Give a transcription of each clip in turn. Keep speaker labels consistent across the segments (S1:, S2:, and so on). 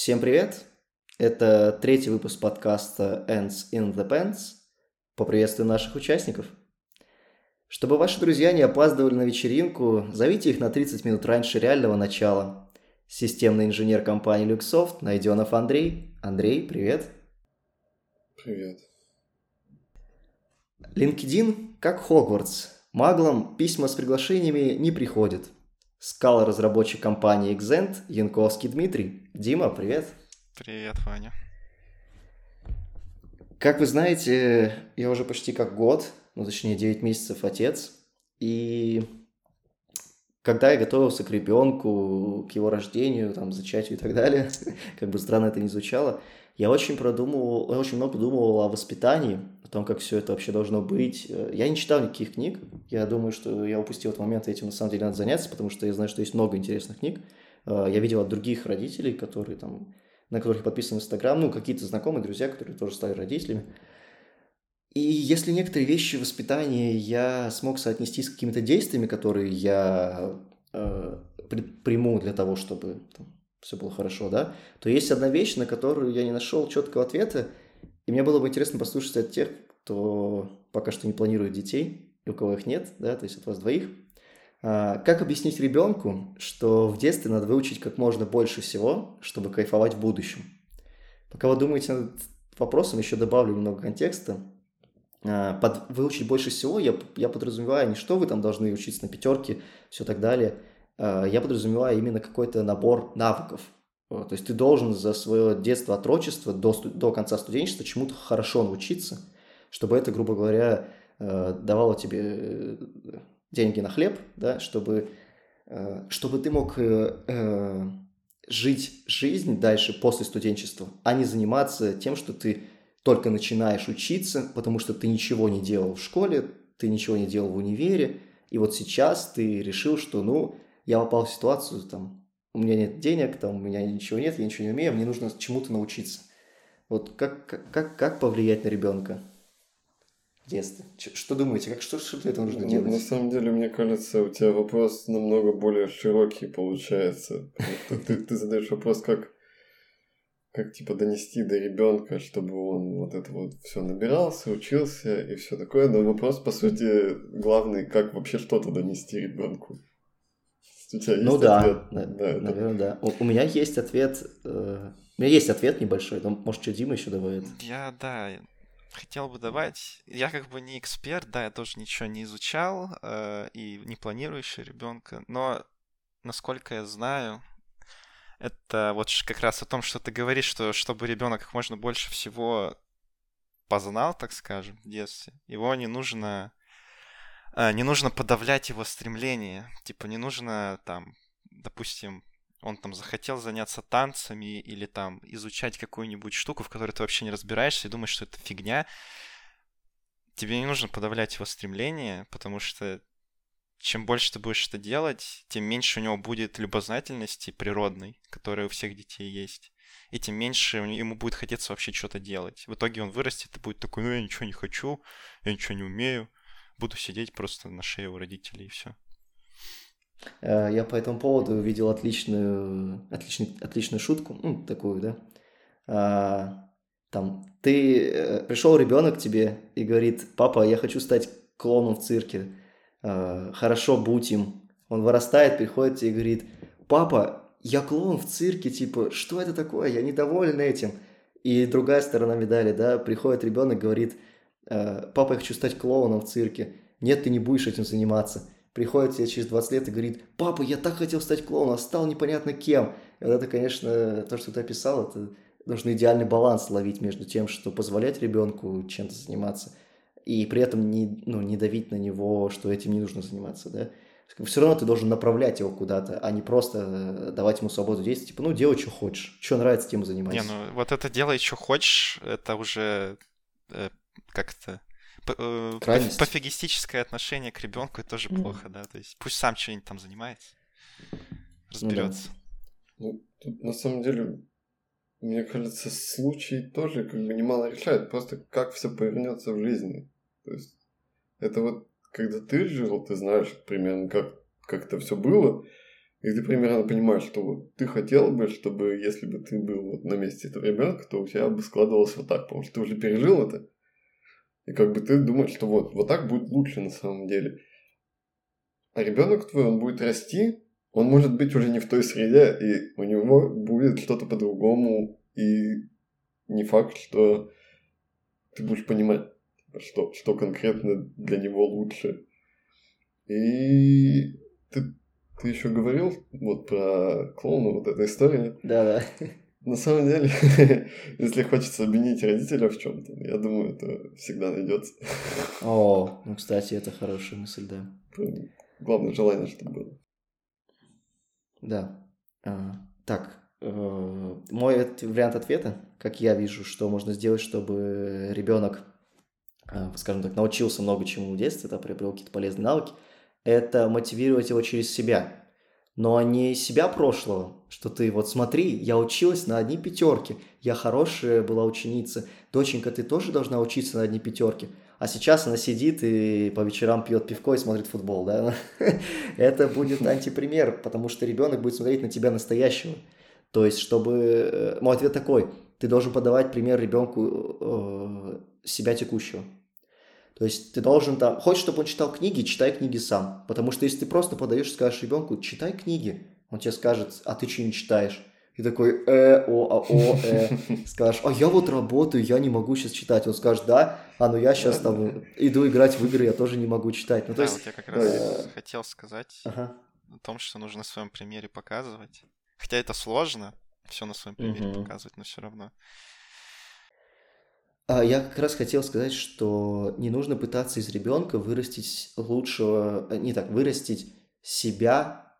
S1: Всем привет! Это третий выпуск подкаста Ends in the Pants. Поприветствую наших участников. Чтобы ваши друзья не опаздывали на вечеринку, зовите их на 30 минут раньше реального начала. Системный инженер компании Luxoft Найденов Андрей. Андрей, привет!
S2: Привет.
S1: LinkedIn как Хогвартс. Маглам письма с приглашениями не приходят. Скала разработчик компании Exent Янковский Дмитрий. Дима, привет.
S3: Привет, Ваня.
S1: Как вы знаете, я уже почти как год, ну точнее 9 месяцев отец. И когда я готовился к ребенку, к его рождению, там, зачатию и так далее, как бы странно это ни звучало, я очень продумывал, я очень много думал о воспитании, о том, как все это вообще должно быть. Я не читал никаких книг, я думаю, что я упустил этот момент, этим на самом деле надо заняться, потому что я знаю, что есть много интересных книг. Э, я видел от других родителей, которые там, на которых подписан Инстаграм, ну, какие-то знакомые, друзья, которые тоже стали родителями. И если некоторые вещи воспитания я смог соотнести с какими-то действиями, которые я э, приму для того, чтобы там, все было хорошо, да, то есть одна вещь, на которую я не нашел четкого ответа, и мне было бы интересно послушать от тех, кто пока что не планирует детей, и у кого их нет, да, то есть от вас двоих. А, как объяснить ребенку, что в детстве надо выучить как можно больше всего, чтобы кайфовать в будущем? Пока вы думаете над вопросом, еще добавлю немного контекста. А, под выучить больше всего я, я подразумеваю не что вы там должны учиться на пятерке, все так далее – Э, я подразумеваю именно какой-то набор навыков. То есть ты должен за свое детство, отрочество до, до конца студенчества чему-то хорошо научиться, чтобы это, грубо говоря, э, давало тебе э, деньги на хлеб, да, чтобы, чтобы ты мог жить жизнь дальше после студенчества, а не заниматься тем, что ты только начинаешь учиться, потому что ты ничего не делал в школе, ты ничего не делал в универе, и вот сейчас ты решил, что, ну, я попал в ситуацию, там, у меня нет денег, там, у меня ничего нет, я ничего не умею, мне нужно чему-то научиться. Вот как, как, как повлиять на ребенка в детстве? Что думаете, как, что, что для этого нужно
S2: ну,
S1: делать?
S2: На самом деле, мне кажется, у тебя вопрос намного более широкий получается. Ты, ты задаешь вопрос, как, как типа донести до ребенка, чтобы он вот это вот все набирался, учился и все такое. Но вопрос, по сути, главный, как вообще что-то донести ребенку.
S1: У тебя есть ну да, ответ? да, да наверное, да. У, у меня есть ответ. Э, у меня есть ответ небольшой, но может что Дима еще добавит?
S3: Я да, хотел бы добавить. Я как бы не эксперт, да, я тоже ничего не изучал э, и не планирующий ребенка, но насколько я знаю, это вот как раз о том, что ты говоришь, что чтобы ребенок как можно больше всего познал, так скажем, в детстве, его не нужно а, не нужно подавлять его стремление. Типа не нужно там, допустим, он там захотел заняться танцами или там изучать какую-нибудь штуку, в которой ты вообще не разбираешься и думаешь, что это фигня. Тебе не нужно подавлять его стремление, потому что чем больше ты будешь это делать, тем меньше у него будет любознательности природной, которая у всех детей есть. И тем меньше ему будет хотеться вообще что-то делать. В итоге он вырастет и будет такой, ну я ничего не хочу, я ничего не умею буду сидеть просто на шее у родителей и все.
S1: Э, я по этому поводу увидел отличную, отличный, отличную шутку, ну, такую, да. А, там, ты, э, пришел ребенок к тебе и говорит, папа, я хочу стать клоуном в цирке, а, хорошо, будь им. Он вырастает, приходит и говорит, папа, я клоун в цирке, типа, что это такое, я недоволен этим. И другая сторона медали, да, приходит ребенок, говорит, Э, папа, я хочу стать клоуном в цирке. Нет, ты не будешь этим заниматься. Приходит тебе через 20 лет и говорит, папа, я так хотел стать клоуном, а стал непонятно кем. И вот это, конечно, то, что ты описал, это нужно идеальный баланс ловить между тем, что позволять ребенку чем-то заниматься, и при этом не, ну, не давить на него, что этим не нужно заниматься, да. Все равно ты должен направлять его куда-то, а не просто э, давать ему свободу действий. Типа, ну, делай, что хочешь. Что нравится, тем занимайся.
S3: Не, ну, вот это делай, что хочешь, это уже э, как-то э, пофигистическое отношение к ребенку это тоже mm. плохо, да. То есть пусть сам что-нибудь там занимается, разберется.
S2: Ну, да. ну, тут на самом деле, мне кажется, случай тоже как бы немало решает. Просто как все повернется в жизни. То есть это вот когда ты жил, ты знаешь примерно, как, как это все было. И ты примерно понимаешь, что вот ты хотел бы, чтобы если бы ты был вот на месте этого ребенка, то у тебя бы складывалось вот так, потому что ты уже пережил это. И как бы ты думаешь, что вот, вот так будет лучше на самом деле. А ребенок твой, он будет расти, он может быть уже не в той среде, и у него будет что-то по-другому, и не факт, что ты будешь понимать, что, что конкретно для него лучше. И ты, ты еще говорил вот про клоуна, вот эта история.
S1: Да-да.
S2: На самом деле, если хочется обвинить родителя в чем-то, я думаю, это всегда найдется.
S1: О, ну, кстати, это хорошая мысль, да.
S2: Главное желание, чтобы было.
S1: Да. А, так, э, мой вариант ответа, как я вижу, что можно сделать, чтобы ребенок, скажем так, научился много чему в детстве, да, приобрел какие-то полезные навыки, это мотивировать его через себя. Но не себя прошлого, что ты вот смотри, я училась на одни пятерки, я хорошая была ученица, доченька, ты тоже должна учиться на одни пятерки. А сейчас она сидит и по вечерам пьет пивко и смотрит футбол, да? Это будет антипример, потому что ребенок будет смотреть на тебя настоящего. То есть, чтобы... Э, мой ответ такой. Ты должен подавать пример ребенку э, себя текущего. То есть ты должен там... Хочешь, чтобы он читал книги, читай книги сам. Потому что если ты просто подаешь, скажешь ребенку, читай книги, он тебе скажет, а ты что не читаешь? И такой, э, о, а, о, э. Скажешь, а я вот работаю, я не могу сейчас читать. Он скажет, да, а ну я сейчас там иду играть в игры, я тоже не могу читать. Ну, то
S3: Да,
S1: есть,
S3: вот я как раз
S1: э,
S3: хотел сказать
S1: ага.
S3: о том, что нужно на своем примере показывать. Хотя это сложно, все на своем примере
S1: Мгм.
S3: показывать, но все равно.
S1: А я как раз хотел сказать, что не нужно пытаться из ребенка вырастить лучшего, э, не так, вырастить себя,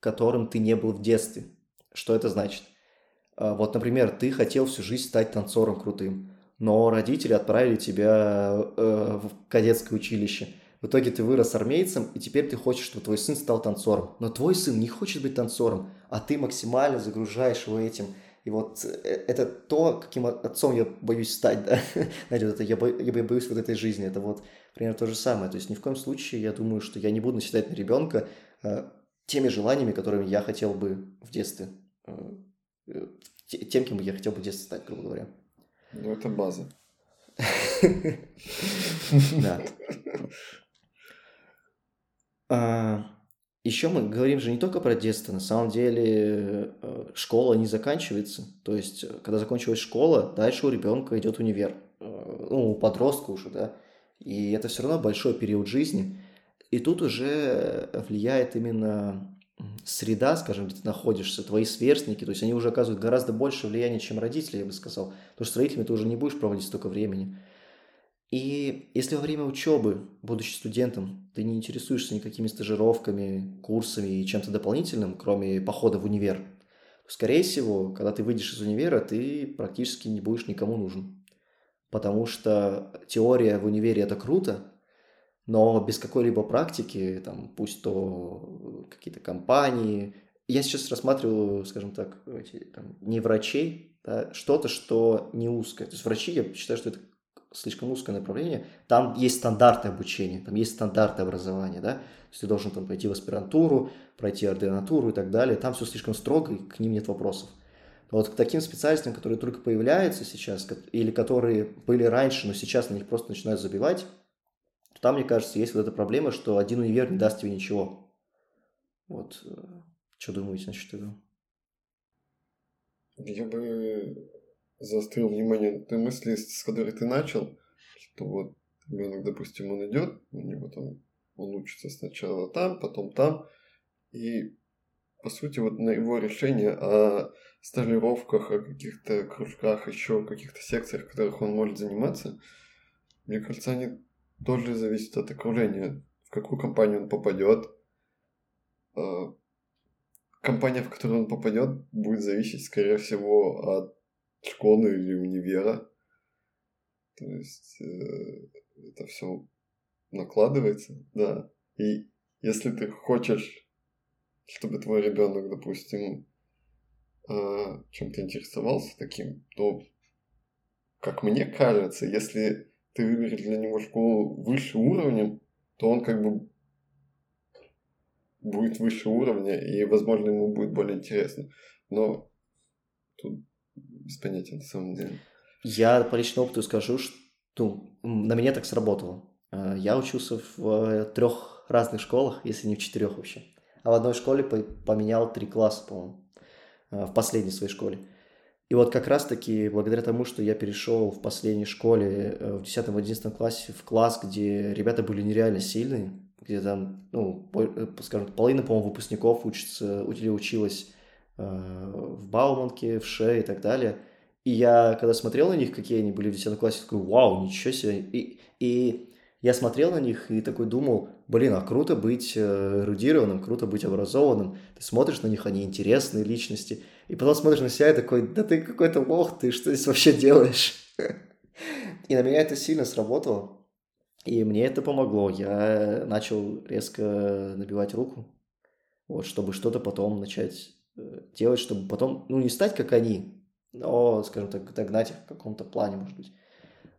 S1: которым ты не был в детстве. Что это значит? А, Вот, например, ты хотел всю жизнь стать танцором крутым, но родители отправили тебя э, в кадетское училище. В итоге ты вырос армейцем, и теперь ты хочешь, чтобы твой сын стал танцором. Но твой сын не хочет быть танцором, а ты максимально загружаешь его этим. И вот э, это то, каким от- отцом я боюсь стать, да. Знаете, вот это я, бо- я бо- боюсь вот этой жизни. Это вот примерно то же самое. То есть ни в коем случае я думаю, что я не буду наседать на ребенка э, теми желаниями, которыми я хотел бы в детстве. э, э, те- Тем, кем я хотел бы в детстве стать, грубо говоря.
S2: Ну, это база.
S1: Да. Еще мы говорим же не только про детство, на самом деле э, школа не заканчивается. То есть, э, когда закончилась школа, дальше у ребенка идет универ. Э, Ну, у подростка уже, да. И это все равно большой период жизни. И тут уже влияет именно среда, скажем, где ты находишься, твои сверстники, то есть они уже оказывают гораздо больше влияния, чем родители, я бы сказал. Потому что с родителями ты уже не будешь проводить столько времени. И если во время учебы, будучи студентом, ты не интересуешься никакими стажировками, курсами и чем-то дополнительным, кроме похода в универ, то, скорее всего, когда ты выйдешь из универа, ты практически не будешь никому нужен. Потому что теория в универе – это круто, но без какой-либо практики, там, пусть то какие-то компании, я сейчас рассматриваю, скажем так, эти, там, не врачей, да, что-то, что не узкое. То есть врачи, я считаю, что это слишком узкое направление, там есть стандарты обучения, там есть стандарты образования, да, то есть ты должен там пойти в аспирантуру, пройти ординатуру и так далее, там все слишком строго, и к ним нет вопросов. Но вот к таким специальностям, которые только появляются сейчас, или которые были раньше, но сейчас на них просто начинают забивать, там, мне кажется, есть вот эта проблема, что один универ не даст тебе ничего. Вот, э, что думаете насчет этого?
S2: Я бы заострил внимание на той мысли, с которой ты начал, что вот ребенок, допустим, он идет, у него там, он учится сначала там, потом там, и по сути вот на его решение о стажировках, о каких-то кружках, еще каких-то секциях, в которых он может заниматься, мне кажется, они тоже зависят от окружения, в какую компанию он попадет, А, компания, в которую он попадет, будет зависеть, скорее всего, от школы или универа. То есть э, это все накладывается, да. И если ты хочешь, чтобы твой ребенок, допустим, э, чем-то интересовался таким, то, как мне кажется, если ты выберешь для него школу выше уровнем, то он как бы будет выше уровня, и, возможно, ему будет более интересно. Но тут без понятия на самом деле.
S1: Я по личному опыту скажу, что ну, на меня так сработало. А, я учился в трех разных школах, если не в четырех вообще. А в одной школе поменял три класса, по-моему, а, в последней своей школе. И вот как раз-таки благодаря тому, что я перешел в последней школе э, в 10-11 классе в класс, где ребята были нереально сильные, где там, ну, э, скажем, половина, по-моему, выпускников учится, или училась э, в Бауманке, в Ше и так далее. И я, когда смотрел на них, какие они были в 10 классе, такой, вау, ничего себе. И, и я смотрел на них и такой думал, блин, а круто быть эрудированным, круто быть образованным. Ты смотришь на них, они интересные личности. И потом смотришь на себя и такой, да ты какой-то лох, ты что здесь вообще делаешь? И на меня это сильно сработало. И мне это помогло. Я начал резко набивать руку, вот, чтобы что-то потом начать э, делать, чтобы потом, ну, не стать как они, но, скажем так, догнать их в каком-то плане, может быть.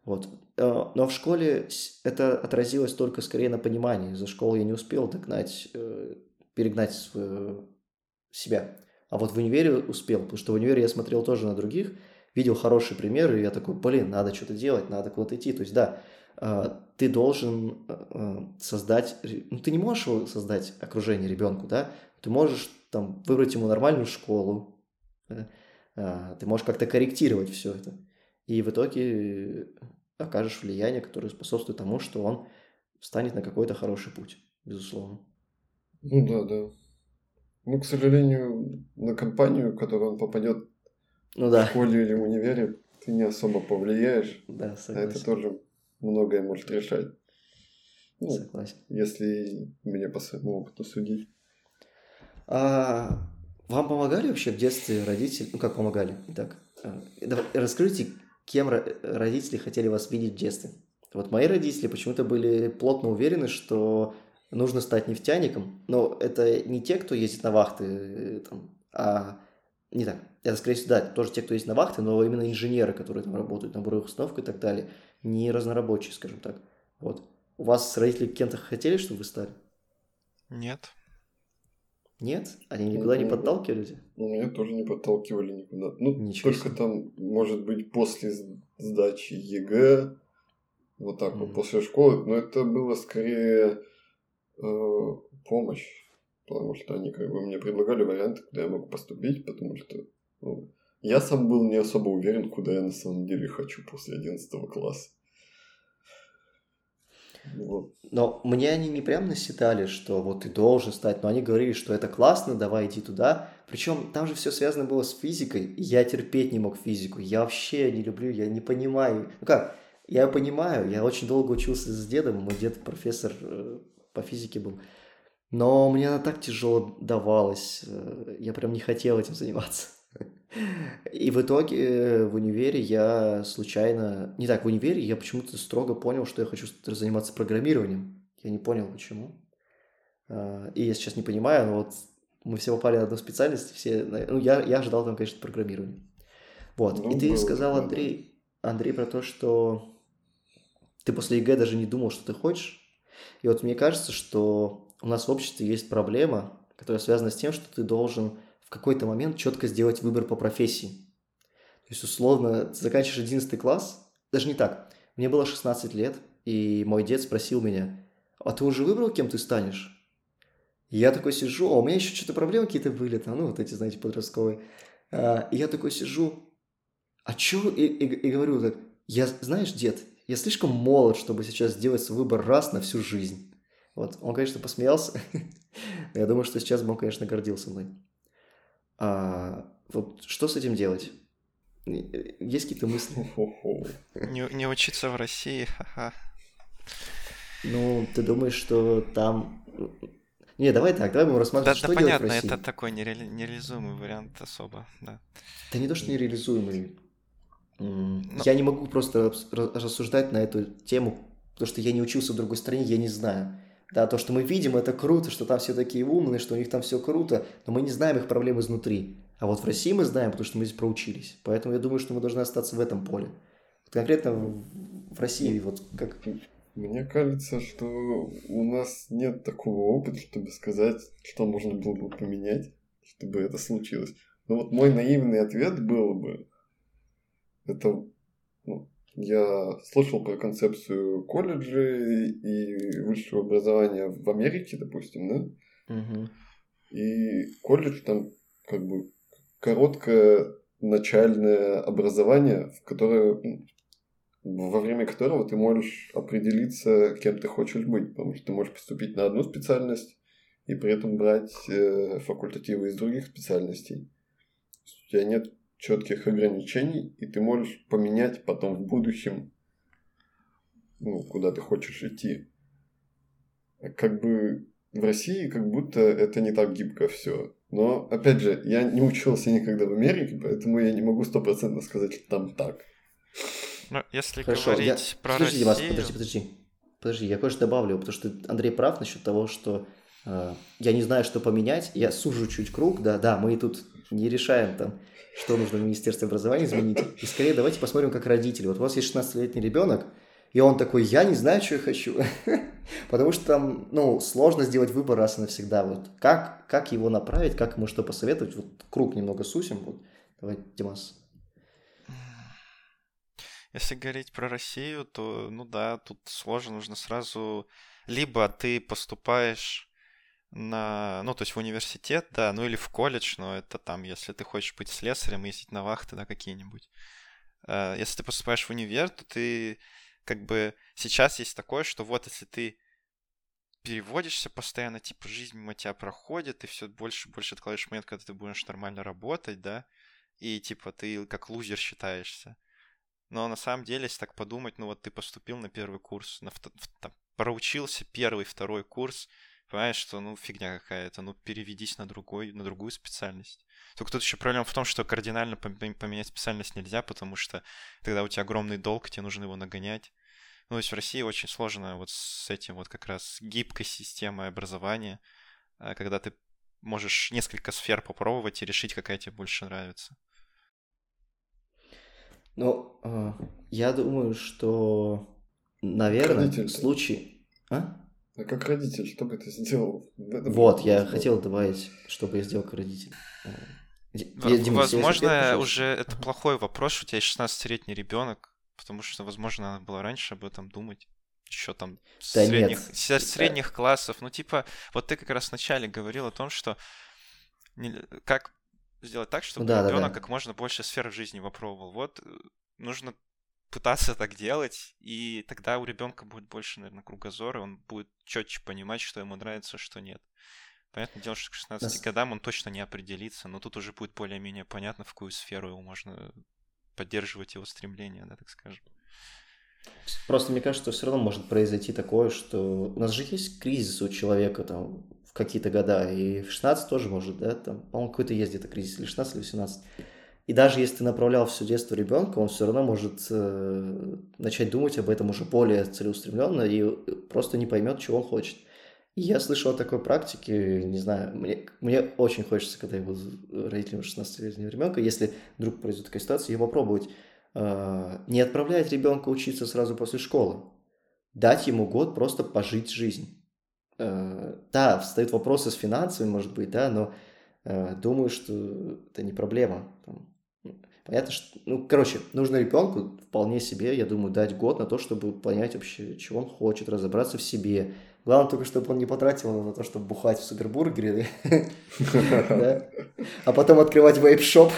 S1: Вот. Э, но в школе это отразилось только скорее на понимании. За школу я не успел догнать, э, перегнать свою, себя. А вот в универе успел, потому что в универе я смотрел тоже на других, видел хорошие примеры, и я такой, блин, надо что-то делать, надо куда-то идти. То есть, да, а, ты должен а, создать, ну, ты не можешь создать окружение ребенку, да, ты можешь там выбрать ему нормальную школу? А, ты можешь как-то корректировать все это, и в итоге окажешь влияние, которое способствует тому, что он встанет на какой-то хороший путь, безусловно.
S2: Ну да, да. Ну, к сожалению, на компанию, в которую он попадет
S1: ну, да.
S2: в школе или в универе, ты не особо повлияешь.
S1: Да, согласен.
S2: А это тоже многое может решать.
S1: Ну, Согласен.
S2: Если мне по своему опыту судить.
S1: А вам помогали вообще в детстве родители? Ну, как помогали? Итак, давай, раскройте, кем родители хотели вас видеть в детстве. Вот мои родители почему-то были плотно уверены, что нужно стать нефтяником, но это не те, кто ездит на вахты, э, там, а не так. Это, скорее всего, да, тоже те, кто ездит на вахты, но именно инженеры, которые там работают на буровых установках и так далее, не разнорабочие, скажем так. Вот. У вас родители кем-то хотели, чтобы вы стали?
S3: Нет.
S1: Нет? Они никуда не подталкивали?
S2: Ну, меня тоже не подталкивали никуда. Ну, Ничего только себе. там, может быть, после сдачи ЕГЭ, вот так mm-hmm. вот, после школы, но это было скорее э, помощь, потому что они как бы мне предлагали варианты, куда я могу поступить, потому что ну, я сам был не особо уверен, куда я на самом деле хочу после 11 класса.
S1: Но мне они не прям наседали, что вот ты должен стать, но они говорили, что это классно, давай иди туда. Причем там же все связано было с физикой, я терпеть не мог физику. Я вообще не люблю, я не понимаю. Ну как, я понимаю, я очень долго учился с дедом, мой дед профессор э, по физике был. Но мне она так тяжело давалась, э, я прям не хотел этим заниматься. И в итоге э, в универе я случайно... Не так, в универе я почему-то строго понял, что я хочу заниматься программированием. Я не понял, почему. А, и я сейчас не понимаю, но вот мы все попали на одну специальность, все... Ну, я, я ожидал там, конечно, программирование. Вот. Ну, и ты сказал, Андрей, Андрей, про то, что ты после ЕГЭ даже не думал, что ты хочешь. И вот мне кажется, что у нас в обществе есть проблема, которая связана с тем, что ты должен какой-то момент четко сделать выбор по профессии. То есть, условно, ты заканчиваешь 11 класс, даже не так. Мне было 16 лет, и мой дед спросил меня, а ты уже выбрал, кем ты станешь? Я такой сижу, а у меня еще что-то проблемы какие-то были, там, ну, вот эти, знаете, подростковые. А, и я такой сижу, а чё? И, и, и говорю так, я, знаешь, дед, я слишком молод, чтобы сейчас сделать выбор раз на всю жизнь. Вот, он, конечно, посмеялся. я думаю, что сейчас бы он, конечно, гордился мной. А, вот что с этим делать? Есть какие-то мысли?
S3: Не, не учиться в России, ха-ха.
S1: Ну, ты думаешь, что там... Не, давай так, давай будем рассматривать, да, что
S3: да,
S1: делать
S3: понятно,
S1: в России.
S3: это такой нере... нереализуемый вариант особо, да.
S1: Да не то, что нереализуемый. Но... Я не могу просто рассуждать на эту тему, потому что я не учился в другой стране, я не знаю. Да, то, что мы видим, это круто, что там все такие умные, что у них там все круто, но мы не знаем их проблем изнутри. А вот в России мы знаем, потому что мы здесь проучились. Поэтому я думаю, что мы должны остаться в этом поле. Вот конкретно в России, вот как...
S2: Мне кажется, что у нас нет такого опыта, чтобы сказать, что можно было бы поменять, чтобы это случилось. Но вот мой наивный ответ был бы, это ну, я слышал про концепцию колледжа и высшего образования в Америке, допустим, да?
S1: Угу.
S2: И колледж там как бы короткое начальное образование, в которое, во время которого ты можешь определиться, кем ты хочешь быть, потому что ты можешь поступить на одну специальность и при этом брать э, факультативы из других специальностей. У тебя нет четких ограничений, и ты можешь поменять потом в будущем, ну, куда ты хочешь идти. Как бы в России как будто это не так гибко все. Но, опять же, я не учился никогда в Америке, поэтому я не могу стопроцентно сказать, что там так.
S3: Ну, если Хорошо, говорить я... про подожди,
S1: Россию... Димас, подожди, подожди. Подожди, я кое-что добавлю, потому что Андрей прав насчет того, что э, я не знаю, что поменять, я сужу чуть круг, да, да, мы тут не решаем там что нужно в Министерстве образования изменить. И скорее давайте посмотрим, как родители. Вот у вас есть 16-летний ребенок, и он такой, я не знаю, что я хочу. Потому что там, ну, сложно сделать выбор раз и навсегда. Вот как, как его направить, как ему что посоветовать. Вот круг немного сусим. Вот. Давай, Димас.
S3: Если говорить про Россию, то, ну да, тут сложно, нужно сразу... Либо ты поступаешь на, ну, то есть в университет, да, ну или в колледж, но это там, если ты хочешь быть слесарем, ездить на вахты, да, какие-нибудь. Э, если ты поступаешь в универ, то ты как бы сейчас есть такое, что вот если ты переводишься постоянно, типа жизнь мимо тебя проходит, ты все больше и больше откладываешь момент, когда ты будешь нормально работать, да, и типа ты как лузер считаешься. Но на самом деле, если так подумать, ну вот ты поступил на первый курс, на, там, проучился первый, второй курс, понимаешь, что ну фигня какая-то, ну переведись на другой, на другую специальность. Только тут еще проблема в том, что кардинально поменять специальность нельзя, потому что тогда у тебя огромный долг, тебе нужно его нагонять. Ну, то есть в России очень сложно вот с этим вот как раз гибкой системой образования, а, когда ты можешь несколько сфер попробовать и решить, какая тебе больше нравится.
S1: Ну, а, я думаю, что, наверное, в случае... А?
S2: А как родитель, что бы ты сделал?
S1: Вот, я хотел добавить, что бы я сделал как родитель.
S3: Я, Дима, возможно, уже это плохой вопрос, у тебя есть 16-летний ребенок, потому что, возможно, надо было раньше об этом думать. Еще там да средних, нет. средних классов. Ну, типа, вот ты как раз вначале говорил о том, что не, как сделать так, чтобы да, ребенок да, да. как можно больше сфер в жизни попробовал. Вот э, нужно пытаться так делать, и тогда у ребенка будет больше, наверное, кругозора, он будет четче понимать, что ему нравится, что нет. Понятное дело, что к 16 да. годам он точно не определится, но тут уже будет более-менее понятно, в какую сферу его можно поддерживать его стремления, да, так скажем.
S1: Просто мне кажется, что все равно может произойти такое, что у нас же есть кризис у человека там в какие-то года, и в 16 тоже может, да, там, по-моему, какой-то есть где-то кризис, или 16, или 18. И даже если ты направлял все детство ребенка, он все равно может э, начать думать об этом уже более целеустремленно и просто не поймет, чего он хочет. И я слышал о такой практике, не знаю, мне, мне очень хочется, когда я буду родителем 16-летнего ребенка, если вдруг произойдет такая ситуация, ее попробовать. Э, не отправлять ребенка учиться сразу после школы. Дать ему год просто пожить жизнь. Э, да, встают вопросы с финансами, может быть, да, но э, думаю, что это не проблема. Понятно, что, ну, короче, нужно ребенку вполне себе, я думаю, дать год на то, чтобы понять вообще, чего он хочет, разобраться в себе. Главное только, чтобы он не потратил на то, чтобы бухать в супербургере, а потом открывать вейп-шоп.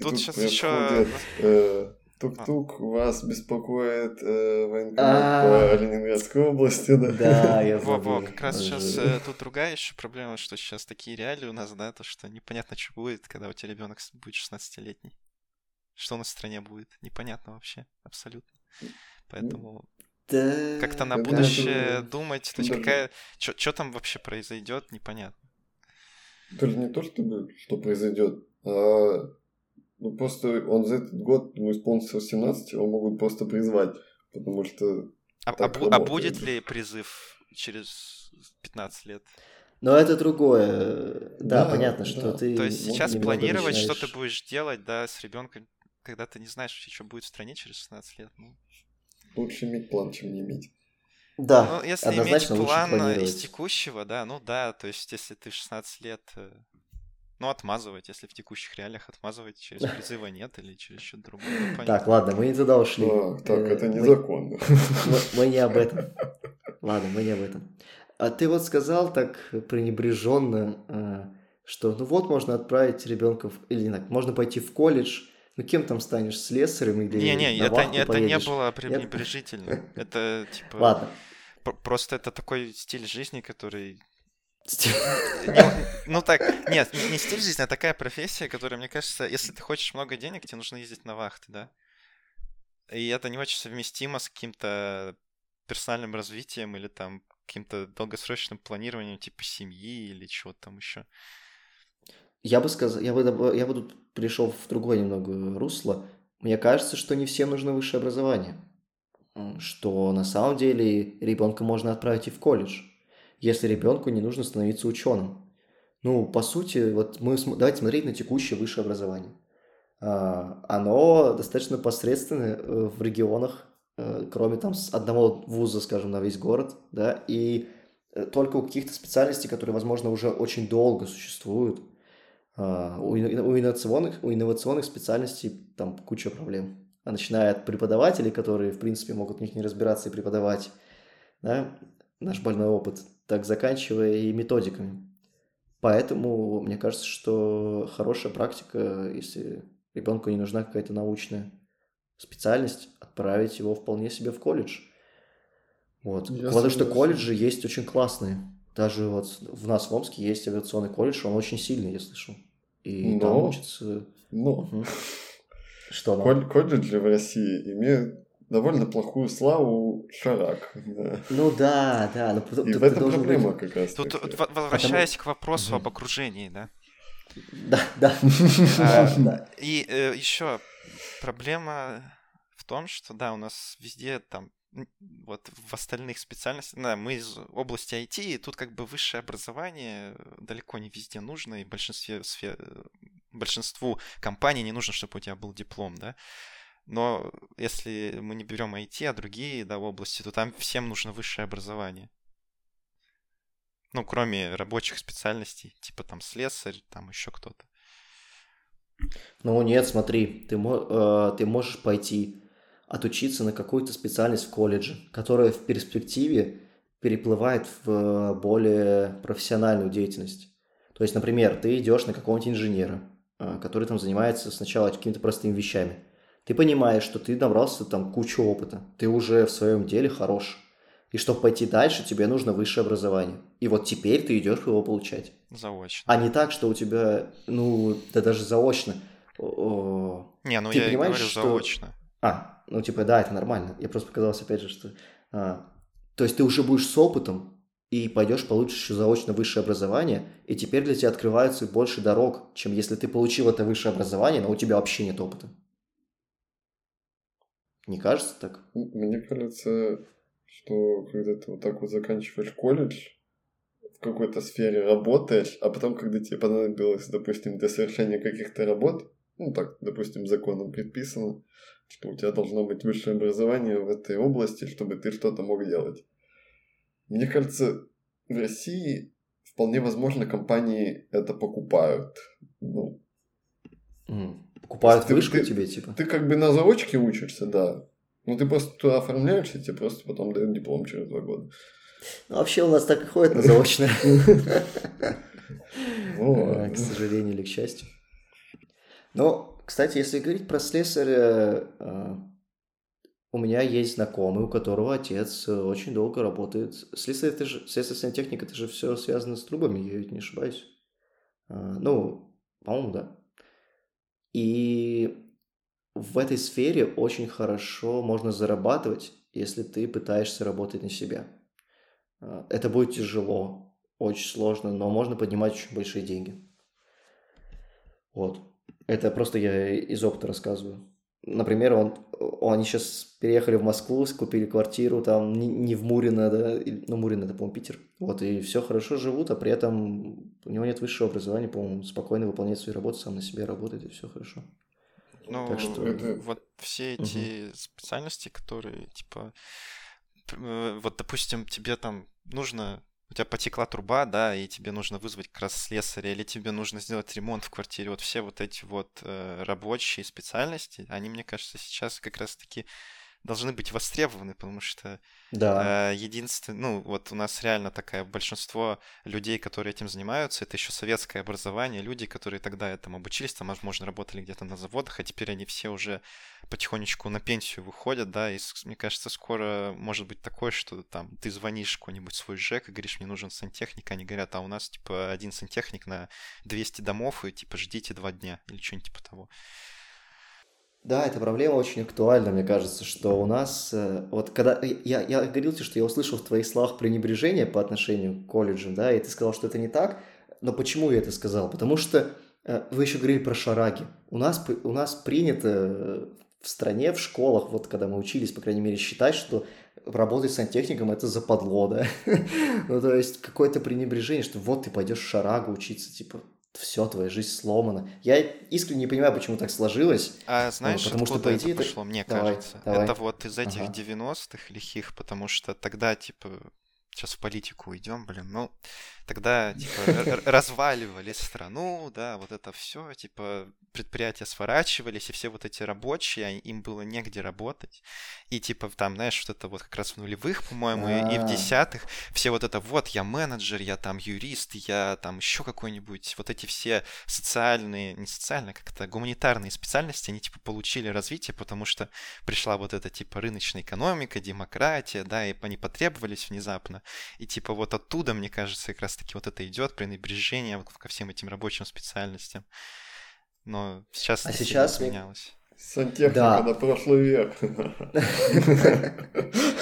S3: Тут сейчас еще
S2: Тук-тук, вас беспокоит э, военкомат по Ленинградской области, да?
S1: Да, я
S3: забыл. Во-во, как раз сейчас э, тут другая еще проблема, что сейчас такие реалии у нас, да, то, что непонятно, что будет, когда у тебя ребенок будет 16-летний. Что на стране будет, непонятно вообще, абсолютно. Поэтому да, как-то на будущее думать, то есть какая, что там вообще произойдет, непонятно.
S2: То ли не то, чтобы что произойдет, а ну, просто он за этот год, ему исполнится 18, его могут просто призвать, потому что...
S3: А, а, а будет ли призыв через 15 лет?
S1: Но это другое. Да, да понятно, да. что ты...
S3: То есть сейчас планировать, начинаешь... что ты будешь делать, да, с ребенком, когда ты не знаешь вообще, что будет в стране через 16 лет, ну...
S2: Лучше иметь план, чем не иметь.
S1: Да,
S3: Ну, если
S1: однозначно
S3: иметь
S1: лучше
S3: план из
S1: планировать.
S3: текущего, да, ну да, то есть если ты в 16 лет, э, ну, отмазывать, если в текущих реалиях отмазывать через призыва нет или через что-то другое. ну,
S1: Так, ладно, мы не туда ушли.
S2: Так, так,
S1: Э,
S2: это незаконно.
S1: Мы, мы не об этом. Ладно, мы не об этом. А ты вот сказал так пренебреженно, э, что ну вот можно отправить ребенка, в- или не знаю, можно пойти в колледж, ну кем там станешь, слесарем или
S3: Не-не,
S1: на
S3: это, это не
S1: поедешь?
S3: было пренебрежительно. Это типа...
S1: Ладно.
S3: Просто это такой стиль жизни, который... Ну так, нет, не стиль жизни, а такая профессия, которая, мне кажется, если ты хочешь много денег, тебе нужно ездить на вахты, да? И это не очень совместимо с каким-то персональным развитием или там каким-то долгосрочным планированием типа семьи или чего там еще.
S1: Я бы сказал, я бы, я бы тут пришел в другое немного русло. Мне кажется, что не всем нужно высшее образование. Что на самом деле ребенка можно отправить и в колледж, если ребенку не нужно становиться ученым. Ну, по сути, вот мы давайте смотреть на текущее высшее образование. А, Оно достаточно посредственное э, в регионах, э, кроме там одного вуза, скажем, на весь город, да, и э, только у каких-то специальностей, которые, возможно, уже очень долго существуют, а, у, у инновационных, у инновационных специальностей там куча проблем. А начиная от преподавателей, которые, в принципе, могут в них не разбираться и преподавать, да, наш больной опыт, так заканчивая и методиками. Поэтому мне кажется, что хорошая практика, если ребенку не нужна какая-то научная специальность, отправить его вполне себе в колледж. Вот.
S2: Я
S1: Потому что колледжи есть очень классные. Даже вот в нас в Омске есть авиационный колледж, он очень сильный, я слышал. И там
S2: Но-
S1: учатся...
S2: Но
S1: Мгм. Что
S2: колледжи в России имеют довольно плохую славу шарак. да.
S1: Ну да, да. Но потом
S2: И
S1: ты-
S2: в
S1: ты
S2: этом
S1: должен
S2: проблема
S1: быть-
S2: как раз.
S3: Тут во- возвращаясь к вопросу об окружении, да.
S1: Да, да.
S3: А,
S1: Да.
S3: И еще проблема в том, что да, у нас везде там вот в остальных специальностях, да, мы из области IT, и тут как бы высшее образование далеко не везде нужно, и большинстве сфер, большинству компаний не нужно, чтобы у тебя был диплом, да. Но если мы не берем IT, а другие да, области, то там всем нужно высшее образование. Ну, кроме рабочих специальностей, типа там слесарь, там еще кто-то.
S1: Ну нет, смотри, ты, э, ты можешь пойти отучиться на какую-то специальность в колледже, которая в перспективе переплывает в более профессиональную деятельность. То есть, например, ты идешь на какого-нибудь инженера, э, который там занимается сначала какими-то простыми вещами. Ты понимаешь, что ты набрался там кучу опыта, ты уже в своем деле хорош. И чтобы пойти дальше, тебе нужно высшее образование. И вот теперь ты идешь его получать.
S3: Заочно.
S1: А не так, что у тебя, ну, да даже заочно.
S3: Не, ну
S1: Ты
S3: я
S1: понимаешь,
S3: говорю
S1: что-
S3: заочно.
S1: А, ну типа, да, это нормально. Я просто показалось, опять же, что... а, то есть ты уже будешь с опытом и пойдешь, получишь еще заочно высшее образование, и теперь для тебя открывается больше дорог, чем если ты получил это высшее образование, но у тебя вообще нет опыта. Не кажется так?
S2: Мне кажется, что когда ты вот так вот заканчиваешь колледж, в какой-то сфере работаешь, а потом, когда тебе понадобилось, допустим, для совершения каких-то работ, ну так, допустим, законом предписано, что у тебя должно быть высшее образование в этой области, чтобы ты что-то мог делать. Мне кажется, в России вполне возможно компании это покупают. Ну,
S1: М, Покупают
S2: Ты-
S1: вышку
S2: ты-
S1: тебе, типа?
S2: ты как бы на заочке учишься, да. Ну, ты просто туда оформляешься, тебе просто потом дают диплом через два года.
S1: Ну, вообще у нас так и ходит на заочное. Э, К сожалению или к счастью. Но, кстати, если говорить про слесаря, э, у меня есть знакомый, у которого отец э, очень долго работает. Слесарь, это же, следственная техника, это же все связано с трубами, я ведь не ошибаюсь. А, Ну, по-моему, да. И в этой сфере очень хорошо можно зарабатывать, если ты пытаешься работать на себя. А, Это будет тяжело, очень сложно, но можно поднимать очень большие деньги. Вот. Это просто я из опыта рассказываю. Например, он, он- они сейчас переехали в Москву, купили квартиру там не, не в Мурино, да, или- ну, Мурино, это, по-моему, Питер. Вот, и все хорошо живут, а при этом у него нет высшего образования, по-моему, спокойно выполняет свои работы, сам на себе работает, и все хорошо.
S3: Ну,
S1: Так что-
S2: Это-
S3: вот все эти специальности, которые, типа, э, вот, допустим, тебе там нужно, у тебя потекла труба, да, и тебе нужно вызвать как раз слесаря, или тебе нужно сделать ремонт в квартире, вот все вот эти вот э, рабочие специальности, они, мне кажется, сейчас как раз-таки должны быть востребованы, потому что
S1: Да.
S3: Э, Единственное, ну, вот у нас реально такое большинство людей, которые этим занимаются, это еще советское образование, люди, которые тогда этому обучились, там, возможно, работали где-то на заводах, а теперь они все уже потихонечку на пенсию выходят, да, и мне кажется, скоро может быть такое, что там ты звонишь какой-нибудь свой ЖЭК и говоришь, мне нужен сантехник, они говорят, а у нас, типа, один сантехник на 200 домов, и, типа, ждите два дня, или что-нибудь типа того.
S1: Да, эта проблема очень актуальна, мне кажется, что у нас, э, вот когда, я, я говорил тебе, что я услышал в твоих словах пренебрежение по отношению к колледжам, да, и ты сказал, что это не так, но почему я это сказал? Потому что э, вы еще говорили про шараги. У нас, у нас принято э, в стране, в школах, вот когда мы учились, по крайней мере, считать, что работать сантехником это западло, да, ну, то есть какое-то пренебрежение, что вот ты пойдешь в шарагу учиться, типа, все, твоя жизнь сломана. Я искренне не понимаю, почему так сложилось,
S3: А знаешь,
S1: потому что, по идее, это-
S3: пошло, мне
S1: Давай,
S3: кажется?
S1: давай.
S3: Это вот из этих
S1: Ага.
S3: 90-х лихих, потому что тогда, типа, сейчас в политику уйдем, блин, ну, тогда, типа, разваливали страну, да, вот это все, типа, предприятия сворачивались, и все вот эти рабочие, им было негде работать. И, типа, там, знаешь, вот это вот как раз в нулевых, по-моему, и- и в
S1: А.
S3: десятых, все вот это вот, я менеджер, я там юрист, я там еще какой-нибудь, вот эти все социальные, не социальные, как-то гуманитарные специальности, они типа получили развитие, потому что пришла вот эта типа рыночная экономика, демократия, да, и они потребовались внезапно. И типа вот оттуда, мне кажется, как раз-таки вот это идет пренебрежение вот ко всем этим рабочим специальностям. Но сейчас
S1: А
S3: это
S1: сейчас
S3: поменялось.
S2: Сантехника
S1: Да.
S2: на прошлый век.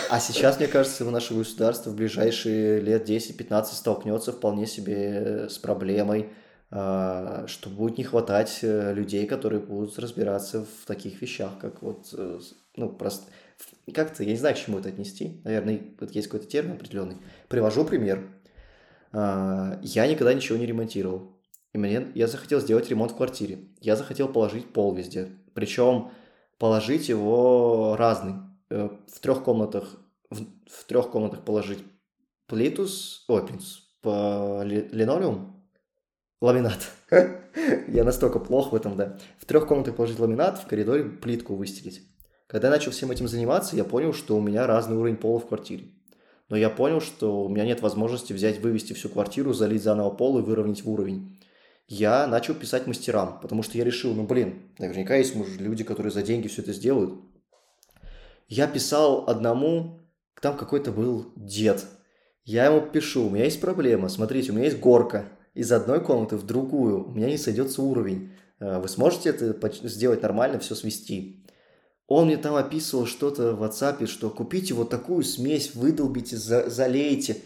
S1: А сейчас, мне кажется, наше государство в ближайшие лет 10-15 столкнется вполне себе с проблемой, а, что будет не хватать э, людей, которые будут разбираться в таких вещах, как вот, э, ну, просто... Как-то, я не знаю, к чему это отнести. Наверное, вот есть какой-то термин определенный. Привожу пример. А, Я никогда ничего не ремонтировал. И мне, я захотел сделать ремонт в квартире. Я захотел положить пол везде. Причем положить его разный. Э, В трех комнатах, в, в трех комнатах положить плитус, ой, плитус, линолеум, ламинат. Я настолько плох в этом, да. В трех комнатах положить ламинат, в коридоре плитку выстелить. Когда я начал всем этим заниматься, я понял, что у меня разный уровень пола в квартире. Но я понял, что у меня нет возможности взять, вывести всю квартиру, залить заново пол и выровнять в уровень. Я начал писать мастерам, потому что я решил, ну блин, наверняка есть люди, которые за деньги все это сделают. Я писал одному, там какой-то был дед. Я ему пишу, у меня есть проблема, смотрите, у меня есть горка. Из одной комнаты в другую, у меня не сойдется уровень. Э, Вы сможете это сделать нормально, все свести? Он мне там описывал что-то в WhatsApp, что купите вот такую смесь, выдолбите, за- залейте.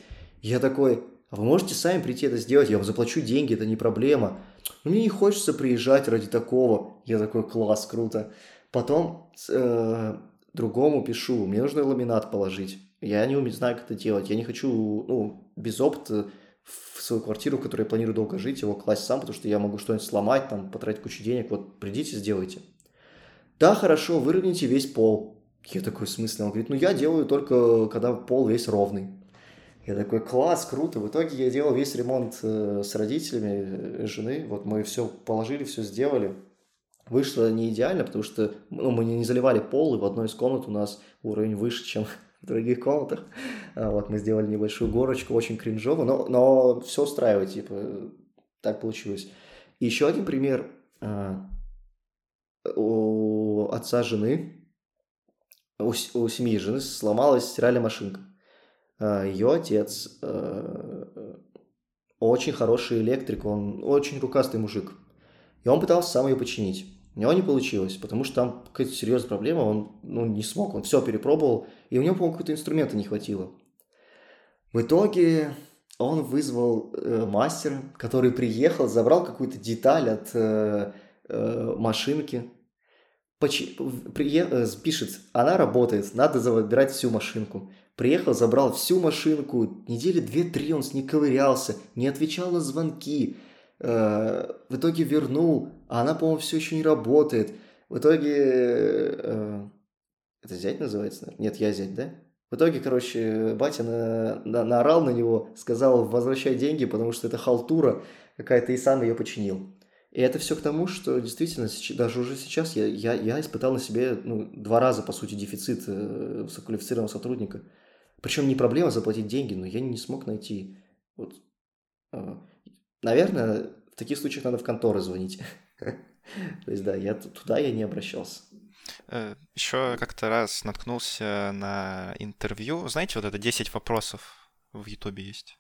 S1: Я такой, а вы можете сами прийти это сделать, я вам заплачу деньги, это не проблема. Но мне не хочется приезжать ради такого. Я такой, класс, круто. Потом э, другому пишу, мне нужно ламинат положить. Я не умею, знаю, как это делать. Я не хочу, ну, без опыта в свою квартиру, в которой я планирую долго жить, его класть сам, потому что я могу что-нибудь сломать, там, потратить кучу денег. Вот придите, сделайте. Да, хорошо, выровняйте весь пол. Я такой, в смысле? Он говорит, ну, я делаю только, когда пол весь ровный. Я такой, класс, круто. В итоге я делал весь ремонт э, с родителями э, жены. Вот мы все положили, все сделали. Вышло не идеально, потому что ну, мы не заливали пол, и в одной из комнат у нас уровень выше, чем в других комнатах. А Вот мы сделали небольшую горочку, очень кринжово, но, но все устраивает, типа, так получилось. И еще один пример. А, У отца жены, у, у семьи жены сломалась стиральная машинка. Ее отец э, очень хороший электрик, он очень рукастый мужик. И он пытался сам ее починить. У него не получилось, потому что там какая-то серьезная проблема, он ну, не смог, он все перепробовал, и у него, по-моему, какого-то инструмента не хватило. В итоге он вызвал э, мастера, который приехал, забрал какую-то деталь от э, э, машинки, э, пишет, она работает, надо забирать всю машинку. Приехал, забрал всю машинку, недели две-три он с ней ковырялся, не отвечал на звонки, Э, в итоге вернул, а она, по-моему, все еще не работает. В итоге... Это зять называется? Нет, я зять, да? В итоге, короче, батя на, на, наорал на него, сказал, возвращай деньги, потому что это халтура какая-то, и сам ее починил. И это все к тому, что действительно, даже уже сейчас я, я, я испытал на себе ну, два раза, по сути, дефицит э, высококвалифицированного сотрудника. Причем не проблема заплатить деньги, но я не смог найти. Вот, э, наверное, в таких случаях надо в конторы звонить. То есть, да, я туда я не обращался.
S3: Э, Еще как-то раз наткнулся на интервью. Знаете, вот это 10 вопросов в Ютубе есть?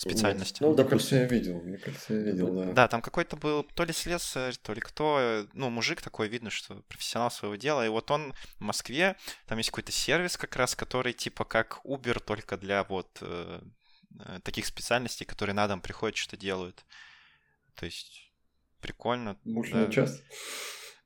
S3: Специальности.
S2: Ну, да, кажется, я видел. Мне кажется, я видел, да.
S3: Да, там какой-то был то ли слесарь, то ли кто. Ну, мужик такой, видно, что профессионал своего дела. И вот он в Москве, там есть какой-то сервис как раз, который типа как Uber, только для вот э, э таких специальностей, которые на дом приходят, что-то делают. То есть прикольно.
S2: Муж да. час?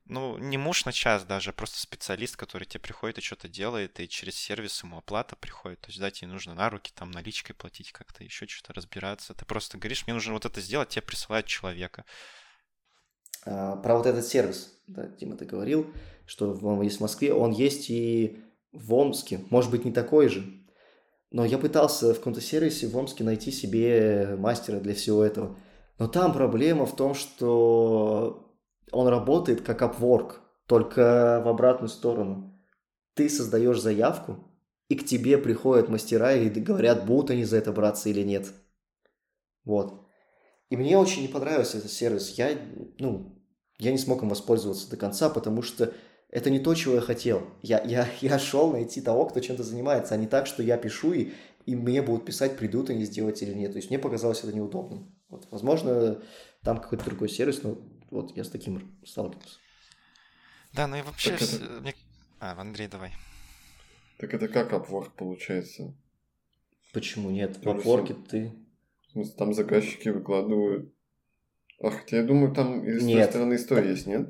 S3: Ну, не муж на час даже, а просто специалист, который тебе приходит и что-то делает, и через сервис ему оплата приходит. То есть, да, тебе нужно на руки, там, наличкой платить как-то, еще что-то разбираться. Ты просто говоришь, мне нужно вот это сделать, тебе присылают человека.
S1: А, про вот этот сервис, да, Дима, ты говорил, что он есть в Москве, он есть и в Омске, может быть, не такой же. Но я пытался в каком-то сервисе в Омске найти себе мастера для всего этого. Но там проблема в том, что он работает как Upwork, только в обратную сторону. Ты создаешь заявку, и к тебе приходят мастера и говорят, будут они за это браться или нет. Вот. И мне очень не понравился этот сервис. Я, ну, я не смог им воспользоваться до конца, потому что это не то, чего я хотел. Я, я, я шел найти того, кто чем-то занимается, а не так, что я пишу, и, и мне будут писать, придут они сделать или нет. То есть мне показалось это неудобным. Вот, возможно, там какой-то другой сервис, но вот я с таким сталкивался.
S3: Да, ну и вообще... это... Мне... А, Андрей, давай.
S2: Так это как Upwork получается?
S1: Почему нет? В Upwork ты...
S2: Там заказчики выкладывают. А хотя я думаю, там и с нет. той стороны история есть, нет?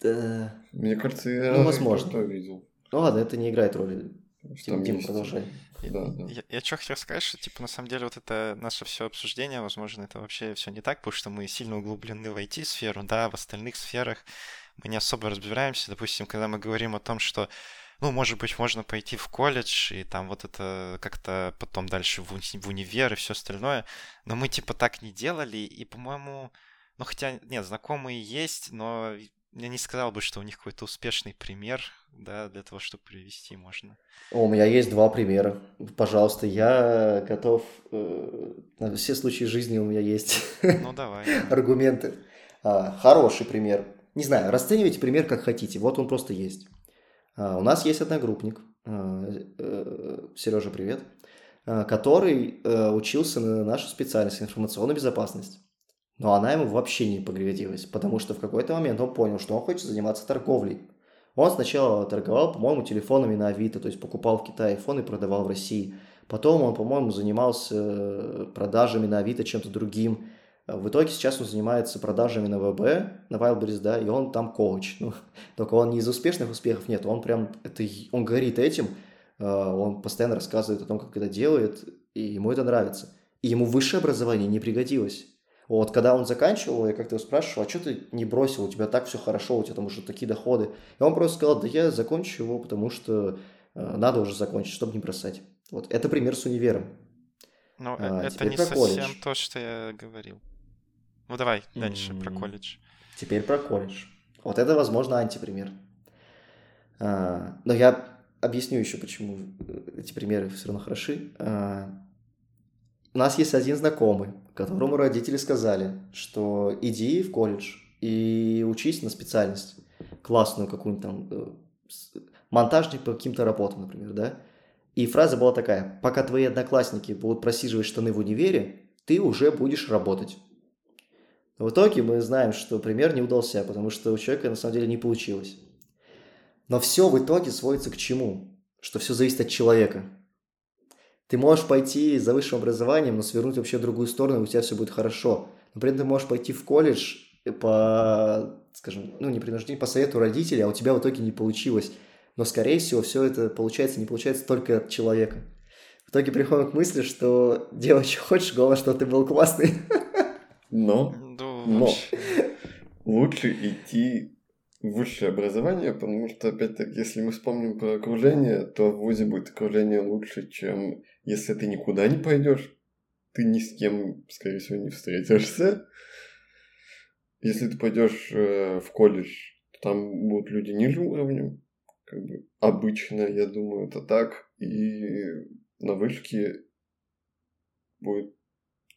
S1: Да.
S2: Мне кажется, я
S1: ну, возможно.
S2: что видел.
S1: Ну ладно, это не играет роли. Тим, Тим, продолжай.
S3: Да, да. Я, я что хотел сказать, что, типа, на самом деле, вот это наше все обсуждение, возможно, это вообще все не так, потому что мы сильно углублены в IT-сферу, да, в остальных сферах мы не особо разбираемся. Допустим, когда мы говорим о том, что ну, может быть, можно пойти в колледж и там вот это как-то потом дальше в, уни- в универ и все остальное. Но мы типа так не делали, и, по-моему, ну хотя, нет, знакомые есть, но я не сказал бы, что у них какой-то успешный пример, да, для того, чтобы привести можно.
S1: У меня есть два примера. Пожалуйста, я готов... Э, на все случаи жизни у меня есть
S3: ну, давай.
S1: аргументы. А, хороший пример. Не знаю, расценивайте пример как хотите. Вот он просто есть. А, у нас есть одногруппник, а, э, Сережа, привет, который э, учился на нашу специальность информационную безопасность. Но она ему вообще не погрядилась, потому что в какой-то момент он понял, что он хочет заниматься торговлей. Он сначала торговал, по-моему, телефонами на Авито, то есть покупал в Китае айфон и продавал в России. Потом он, по-моему, занимался э, продажами на Авито чем-то другим. В итоге сейчас он занимается продажами на ВБ, на Wildberries, да, и он там коуч. Ну, только он не из успешных успехов, нет, он прям, это, он горит этим, э, он постоянно рассказывает о том, как это делает, и ему это нравится. И ему высшее образование не пригодилось. Вот, когда он заканчивал, я как-то его спрашивал, а что ты не бросил, у тебя так все хорошо, у тебя там уже такие доходы. И он просто сказал, да я закончу его, потому что э, надо уже закончить, чтобы не бросать. Вот, это пример с универом.
S3: Ну, а, это не совсем колледж. то, что я говорил. Ну, давай дальше mm-hmm. про колледж.
S1: Теперь про колледж. Вот это, возможно, антипример. А, но я объясню еще, почему эти примеры все равно хороши. А, у нас есть один знакомый, которому родители сказали, что иди в колледж и учись на специальность, классную какую-нибудь там, э, монтажник по каким-то работам, например, да? И фраза была такая, пока твои одноклассники будут просиживать штаны в универе, ты уже будешь работать. в итоге мы знаем, что пример не удался, потому что у человека на самом деле не получилось. Но все в итоге сводится к чему? Что все зависит от человека. Ты можешь пойти за высшим образованием, но свернуть вообще в другую сторону, и у тебя все будет хорошо. Но при этом ты можешь пойти в колледж по, скажем, ну, не принуждению, по совету родителей, а у тебя в итоге не получилось. Но, скорее всего, все это получается, не получается только от человека. В итоге приходим к мысли, что делай, что хочешь, главное, что ты был классный.
S2: Но, но лучше идти высшее образование, потому что, опять-таки, если мы вспомним про окружение, то в ВУЗе будет окружение лучше, чем если ты никуда не пойдешь, ты ни с кем, скорее всего, не встретишься. Если ты пойдешь э, в колледж, то там будут люди ниже уровнем, как бы обычно, я думаю, это так. И на вышке будут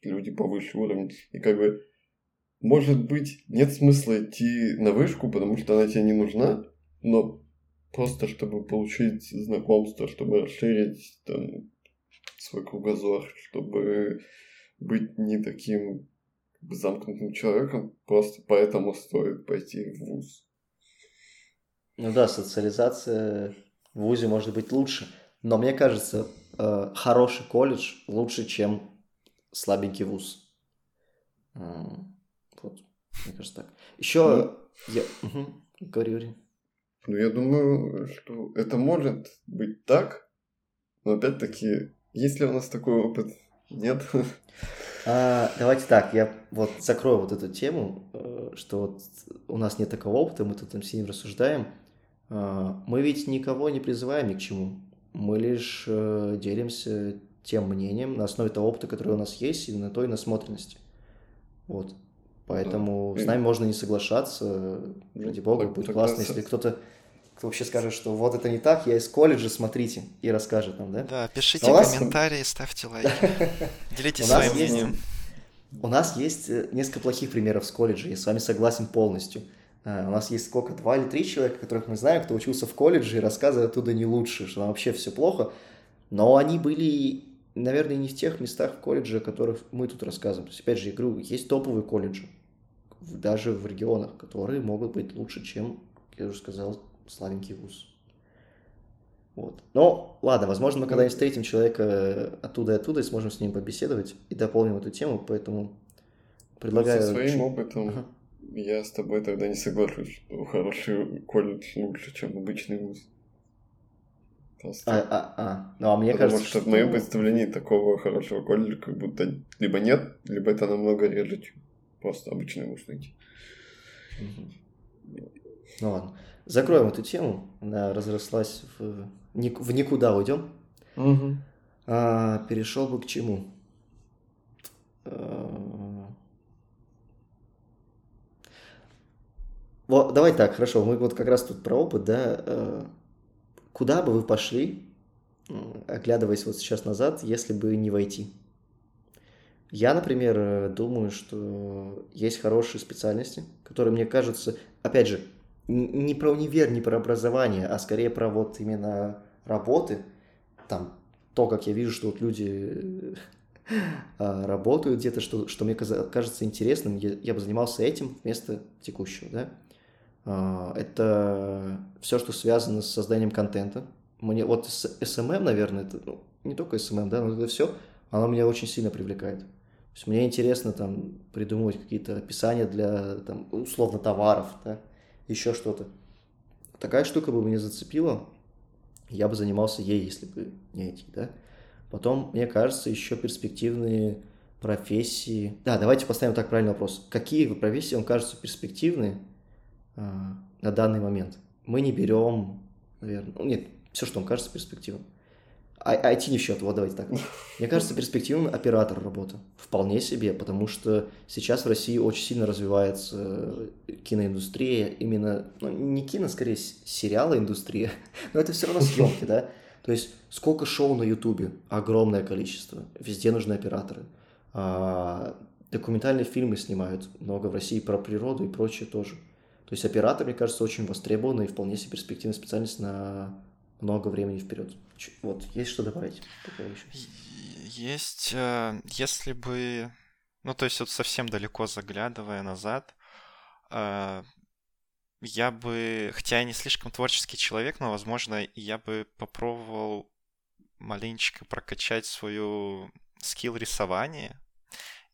S2: люди повыше уровня. И как бы может быть, нет смысла идти на вышку, потому что она тебе не нужна, но просто чтобы получить знакомство, чтобы расширить там, свой кругозор, чтобы быть не таким замкнутым человеком, просто поэтому стоит пойти в ВУЗ.
S1: Ну да, социализация в ВУЗе может быть лучше, но мне кажется, э, хороший колледж лучше, чем слабенький ВУЗ. Вот, мне кажется так. Еще ну, я... Угу. Говори, говори.
S2: Ну, я думаю, что это может быть так, но опять-таки, есть ли у нас такой опыт? Нет.
S1: А, давайте так, я вот закрою вот эту тему, э, что вот у нас нет такого опыта, мы тут там сидим рассуждаем. А, мы ведь никого не призываем ни к чему. Мы лишь э, делимся тем мнением на основе того опыта, который у нас есть, и на той насмотренности. Вот. Поэтому да. с нами можно не соглашаться, ради бога, так, будет так, классно, если кто-то кто вообще скажет, что вот это не так, я из колледжа, смотрите, и расскажет нам, да?
S3: Да, пишите нас... комментарии, ставьте лайки, делитесь своим мнением.
S1: У нас есть э, несколько плохих примеров с колледжа, я с вами согласен полностью. Э, у нас есть сколько, два или три человека, которых мы знаем, кто учился в колледже и рассказывает оттуда не лучше, что там вообще все плохо, но они были, наверное, не в тех местах в колледже, о которых мы тут рассказываем. То есть, опять же, игру есть топовые колледжи, даже в регионах, которые могут быть лучше, чем, я уже сказал, славенький вуз. Вот. Но, ладно, возможно, мы когда-нибудь встретим человека оттуда и оттуда и сможем с ним побеседовать и дополним эту тему, поэтому предлагаю...
S2: Со своим опытом ага. я с тобой тогда не соглашусь, что хороший колледж лучше, чем обычный вуз.
S1: Просто. А, а, а. Ну, а мне
S2: Потому
S1: кажется,
S2: что, что в моем представлении такого хорошего колледжа как будто либо нет, либо это намного реже, чем Просто обычные наушники.
S1: Ну ладно. Закроем эту тему. Она разрослась в, в никуда уйдем.
S2: Угу.
S1: А, перешел бы к чему? А... Вот, давай так, хорошо. Мы вот как раз тут про опыт, да. А, куда бы вы пошли, оглядываясь вот сейчас назад, если бы не войти? Я, например, э, думаю, что есть хорошие специальности, которые мне кажутся, опять же, не про универ, не про образование, а скорее про вот именно работы, там, то, как я вижу, что вот люди а, работают где-то, что, что мне кажется интересным, я, я бы занимался этим вместо текущего, да. А, это все, что связано с созданием контента. Мне вот SMM, наверное, это ну, не только SMM, да, но это все, оно меня очень сильно привлекает есть мне интересно там придумывать какие-то описания для, там, условно, товаров, да, еще что-то. Такая штука бы меня зацепила, я бы занимался ей, если бы не эти, да. Потом, мне кажется, еще перспективные профессии. Да, давайте поставим так правильный вопрос. Какие профессии вам кажутся перспективные а, на данный момент? Мы не берем, наверное, ну, нет, все, что вам кажется перспективным. А, IT не в счет, вот давайте так. Мне кажется, перспективным оператор работы. Вполне себе, потому что сейчас в России очень сильно развивается киноиндустрия, именно, ну, не кино, скорее, сериалы индустрия, но это все равно съемки, да? То есть сколько шоу на Ютубе, огромное количество, везде нужны операторы. А, документальные фильмы снимают много в России про природу и прочее тоже. То есть оператор, мне кажется, очень востребованный и вполне себе перспективная специальность на много времени вперед. Вот, есть что добавить?
S3: Есть, э, если бы, ну, то есть вот совсем далеко заглядывая назад, э, я бы, хотя я не слишком творческий человек, но, возможно, я бы попробовал маленечко прокачать свою скилл рисования.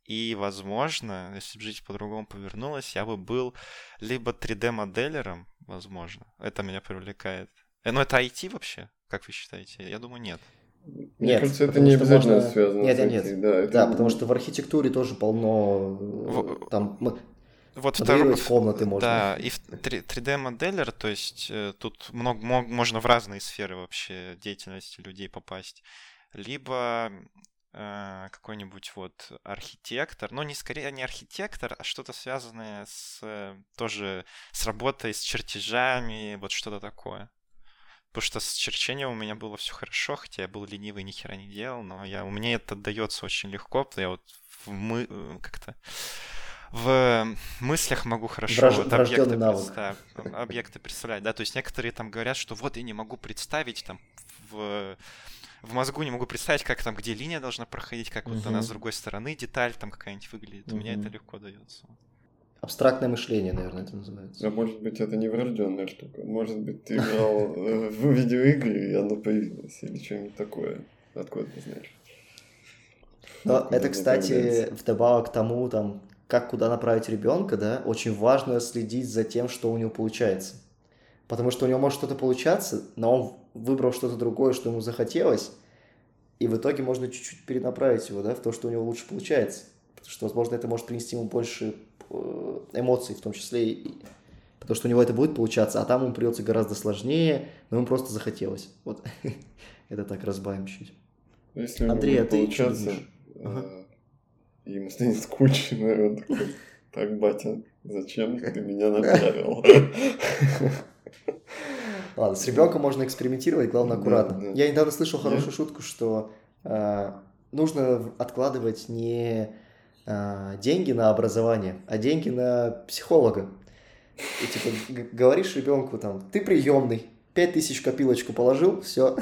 S3: И, возможно, если бы жизнь по-другому повернулась, я бы был либо 3D-моделером, возможно. Это меня привлекает. Э, ну, это IT вообще? Как вы считаете? Я думаю, нет.
S2: Мне нет, кажется, это не обязательно можно... связано
S1: нет, с нет, нет. Да, это... да, потому что в архитектуре тоже полно в... там
S3: вот второй,
S1: комнаты можно.
S3: Да, и 3D-моделер, то есть э, тут много, можно в разные сферы вообще деятельности людей попасть. Либо э, какой-нибудь вот архитектор, но не скорее не архитектор, а что-то связанное с э, тоже с работой с чертежами, вот что-то такое. Потому что с черчением у меня было все хорошо, хотя я был ленивый, ни хера не делал, но я, у меня это дается очень легко, я вот в мы, э, как-то в мыслях могу хорошо
S1: Враж...
S3: вот объекты, представ... объекты представлять, да, то есть некоторые там говорят, что вот я не могу представить там в в мозгу не могу представить, как там, где линия должна проходить, как вот она с другой стороны деталь там какая-нибудь выглядит. У меня это легко дается.
S1: Абстрактное мышление, наверное, это называется.
S2: А может быть, это не врожденная штука. Может быть, ты играл э, в видеоигры, и оно появилось, или что-нибудь такое. Откуда ты знаешь?
S1: Но это, кстати, вдобавок к тому, там, как куда направить ребенка, да, очень важно следить за тем, что у него получается. Потому что у него может что-то получаться, но он выбрал что-то другое, что ему захотелось, и в итоге можно чуть-чуть перенаправить его, да, в то, что у него лучше получается. Потому что, возможно, это может принести ему больше эмоций, в том числе и потому что у него это будет получаться, а там ему придется гораздо сложнее, но ему просто захотелось. Вот это так разбавим чуть.
S2: Если Андрей, а ты получаться, э, ему станет скучно, он такой, так, батя, зачем ты меня направил?
S1: Ладно, с ребенком можно экспериментировать, главное аккуратно. Да, да. Я недавно слышал хорошую шутку, что э, нужно откладывать не э, деньги на образование, а деньги на психолога. И типа говоришь ребенку там, ты приемный, пять тысяч копилочку положил, все.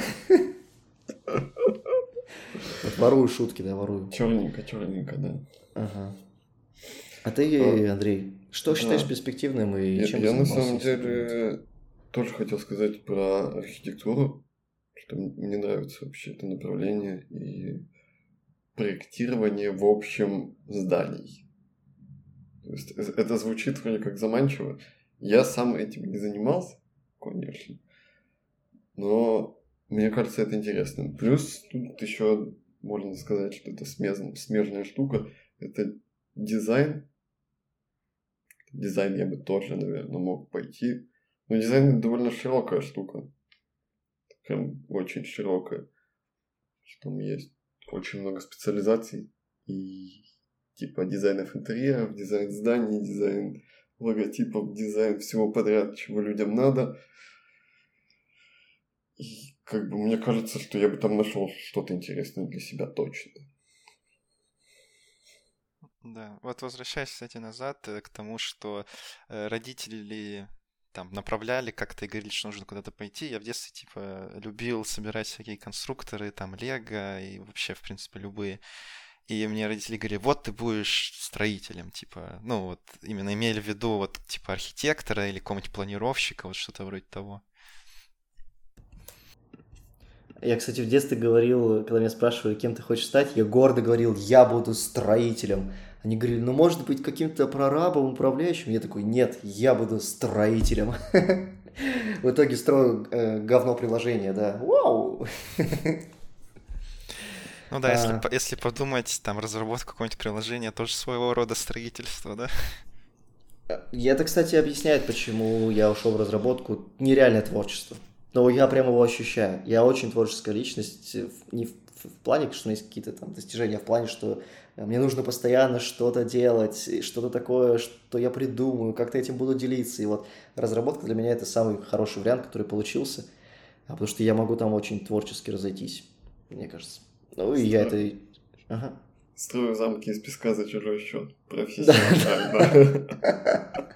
S1: Вот ворую шутки, да, ворую.
S2: Черненько, черненько, да.
S1: Ага. А ты, Андрей, что считаешь перспективным и чем
S2: Я на самом деле тоже хотел сказать про архитектуру, что мне нравится вообще это направление и проектирование в общем зданий. То есть это звучит вроде как заманчиво. Я сам этим не занимался, конечно, но мне кажется это интересным. Плюс тут еще можно сказать, что это смежная, смежная штука. Это дизайн. Дизайн я бы тоже, наверное, мог пойти но дизайн довольно широкая штука. Прям очень широкая. Что там есть очень много специализаций. И типа дизайнов интерьеров, дизайн зданий, дизайн логотипов, дизайн всего подряд, чего людям надо. И как бы мне кажется, что я бы там нашел что-то интересное для себя точно.
S3: Да, вот возвращаясь, кстати, назад э, к тому, что э, родители там направляли как-то и говорили, что нужно куда-то пойти. Я в детстве, типа, любил собирать всякие конструкторы, там, лего и вообще, в принципе, любые. И мне родители говорили, вот ты будешь строителем, типа, ну вот именно имели в виду вот типа архитектора или какого-нибудь планировщика, вот что-то вроде того.
S1: Я, кстати, в детстве говорил, когда меня спрашивали, кем ты хочешь стать, я гордо говорил, я буду строителем. Они говорили, ну, может быть, каким-то прорабом, управляющим? Я такой, нет, я буду строителем. В итоге строю э, говно приложение, да. Вау!
S3: Ну да, если, а... если подумать, там разработка какого-нибудь приложения тоже своего рода строительство, да?
S1: И это, кстати, объясняет, почему я ушел в разработку. Нереальное творчество. Но я прямо его ощущаю. Я очень творческая личность. Не в, в плане, что у меня есть какие-то там достижения, в плане, что мне нужно постоянно что-то делать, что-то такое, что я придумаю, как-то этим буду делиться. И вот разработка для меня это самый хороший вариант, который получился, а потому что я могу там очень творчески разойтись, мне кажется. Ну и я это... Ага.
S2: Строю замки из песка за чужой счет. Профессионально.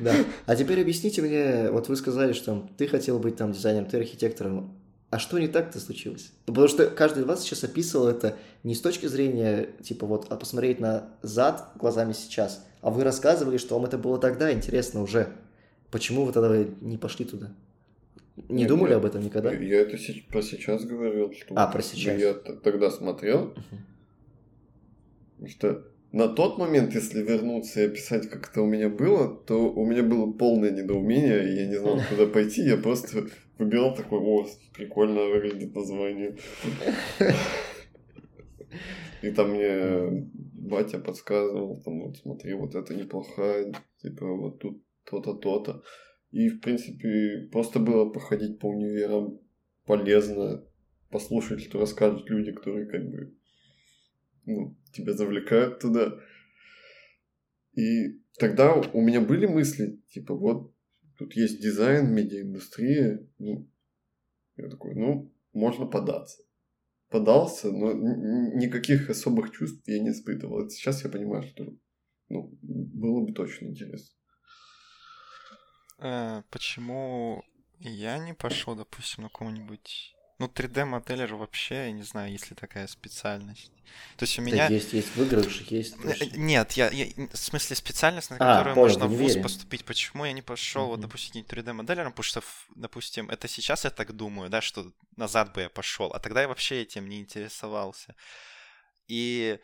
S1: Да. А теперь объясните мне, вот вы сказали, что ты хотел быть там дизайнером, ты архитектором а что не так-то случилось? Потому что каждый из вас сейчас описывал это не с точки зрения, типа, вот, а посмотреть на зад глазами сейчас, а вы рассказывали, что вам это было тогда интересно уже. Почему вы тогда не пошли туда? Не Нет, думали я, об этом никогда?
S2: Я это про сейчас говорил. Что
S1: а, про сейчас.
S2: Я тогда смотрел, uh-huh. что на тот момент, если вернуться и описать, как это у меня было, то у меня было полное недоумение, и я не знал, куда пойти, я просто выбирал такой, о, прикольно выглядит название. И там мне батя подсказывал, там, вот смотри, вот это неплохая, типа, вот тут то-то, то-то. И, в принципе, просто было походить по универам полезно, послушать, что расскажут люди, которые как бы ну, тебя завлекают туда. И тогда у меня были мысли, типа, вот тут есть дизайн, медиаиндустрия, ну, я такой, ну, можно податься. Подался, но никаких особых чувств я не испытывал. Сейчас я понимаю, что ну, было бы точно интересно.
S3: Э, почему я не пошел, допустим, на какого-нибудь ну, 3D-моделер вообще, я не знаю, есть ли такая специальность. То есть у меня...
S1: Да есть, есть выигрыш, есть...
S3: Э, точно. Нет, я, я, в смысле специальность, на а, которую понял, можно в ВУЗ поступить. Почему я не пошел, mm-hmm. вот, допустим, 3D-моделером? Потому что, допустим, это сейчас я так думаю, да, что назад бы я пошел, а тогда я вообще этим не интересовался. И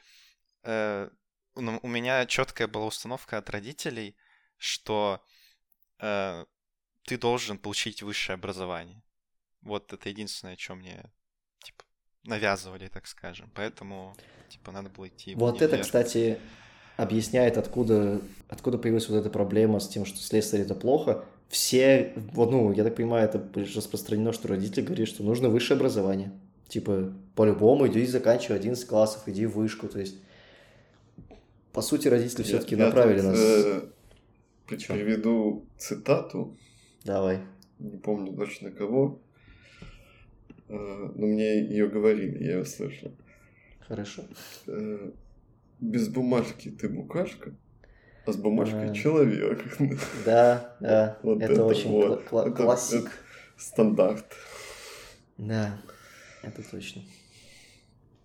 S3: э, ну, у меня четкая была установка от родителей, что э, ты должен получить высшее образование. Вот это единственное, что мне типа, навязывали, так скажем. Поэтому, типа, надо было идти.
S1: Вот это, кстати, объясняет, откуда, откуда появилась вот эта проблема с тем, что слесарь это плохо. Все, вот, ну, я так понимаю, это распространено, что родители говорят, что нужно высшее образование. Типа, по-любому иди заканчивай 11 классов, иди в вышку. То есть, по сути, родители все-таки направили
S2: тут,
S1: нас.
S2: Э, приведу цитату.
S1: Давай.
S2: Не помню точно кого. А, но мне ее говорили, я ее слышал.
S1: Хорошо.
S2: Э, без бумажки ты букашка, а с бумажкой а, человек.
S1: Да, да. вот это, это очень вот. кла- это, классик. Это
S2: стандарт.
S1: Да, это точно.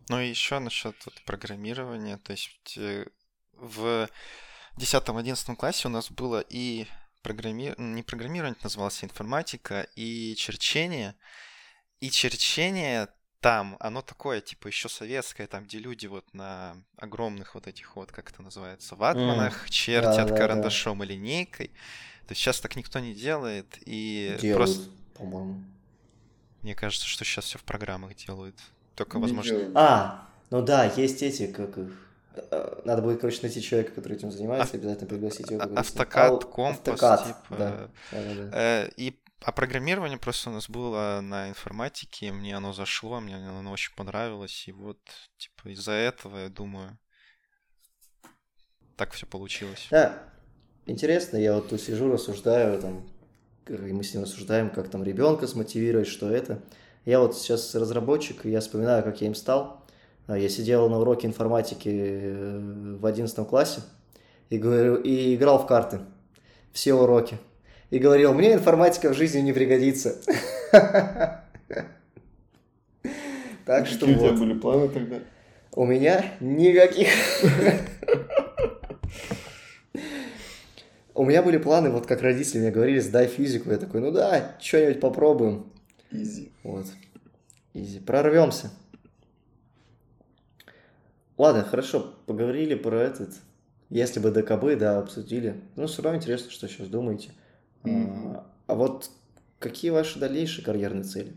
S3: Ну и еще насчет вот, программирования. То есть э, в 10-11 классе у нас было и программи... не программирование, называлось информатика, и черчение. И черчение там, оно такое, типа, еще советское, там, где люди вот на огромных вот этих вот, как это называется, ватманах mm. чертят да, карандашом да. и линейкой. То есть сейчас так никто не делает, и
S1: делают, просто... по-моему.
S3: Мне кажется, что сейчас все в программах делают. Только, возможно...
S1: А, ну да, есть эти, как их... Э, надо будет, короче, найти человека, который этим занимается, а, обязательно пригласить его.
S3: Автокад, компас, автокад, типа. Да, да, да. Э, и а программирование просто у нас было на информатике, мне оно зашло, мне оно очень понравилось, и вот, типа, из-за этого, я думаю, так все получилось.
S1: Да, интересно, я вот тут сижу, рассуждаю, там, и мы с ним рассуждаем, как там ребенка смотивировать, что это. Я вот сейчас разработчик, и я вспоминаю, как я им стал. А, я сидел на уроке информатики э, в 11 классе и, говорю, и играл в карты. Все уроки и говорил, мне информатика в жизни не пригодится.
S2: Так что Какие у тебя были планы тогда?
S1: У меня никаких. У меня были планы, вот как родители мне говорили, сдай физику. Я такой, ну да, что-нибудь попробуем.
S2: Изи.
S1: Вот. Изи. Прорвемся. Ладно, хорошо, поговорили про этот. Если бы ДКБ, да, обсудили. Ну, все равно интересно, что сейчас думаете. Mm-hmm. А вот какие ваши дальнейшие карьерные цели?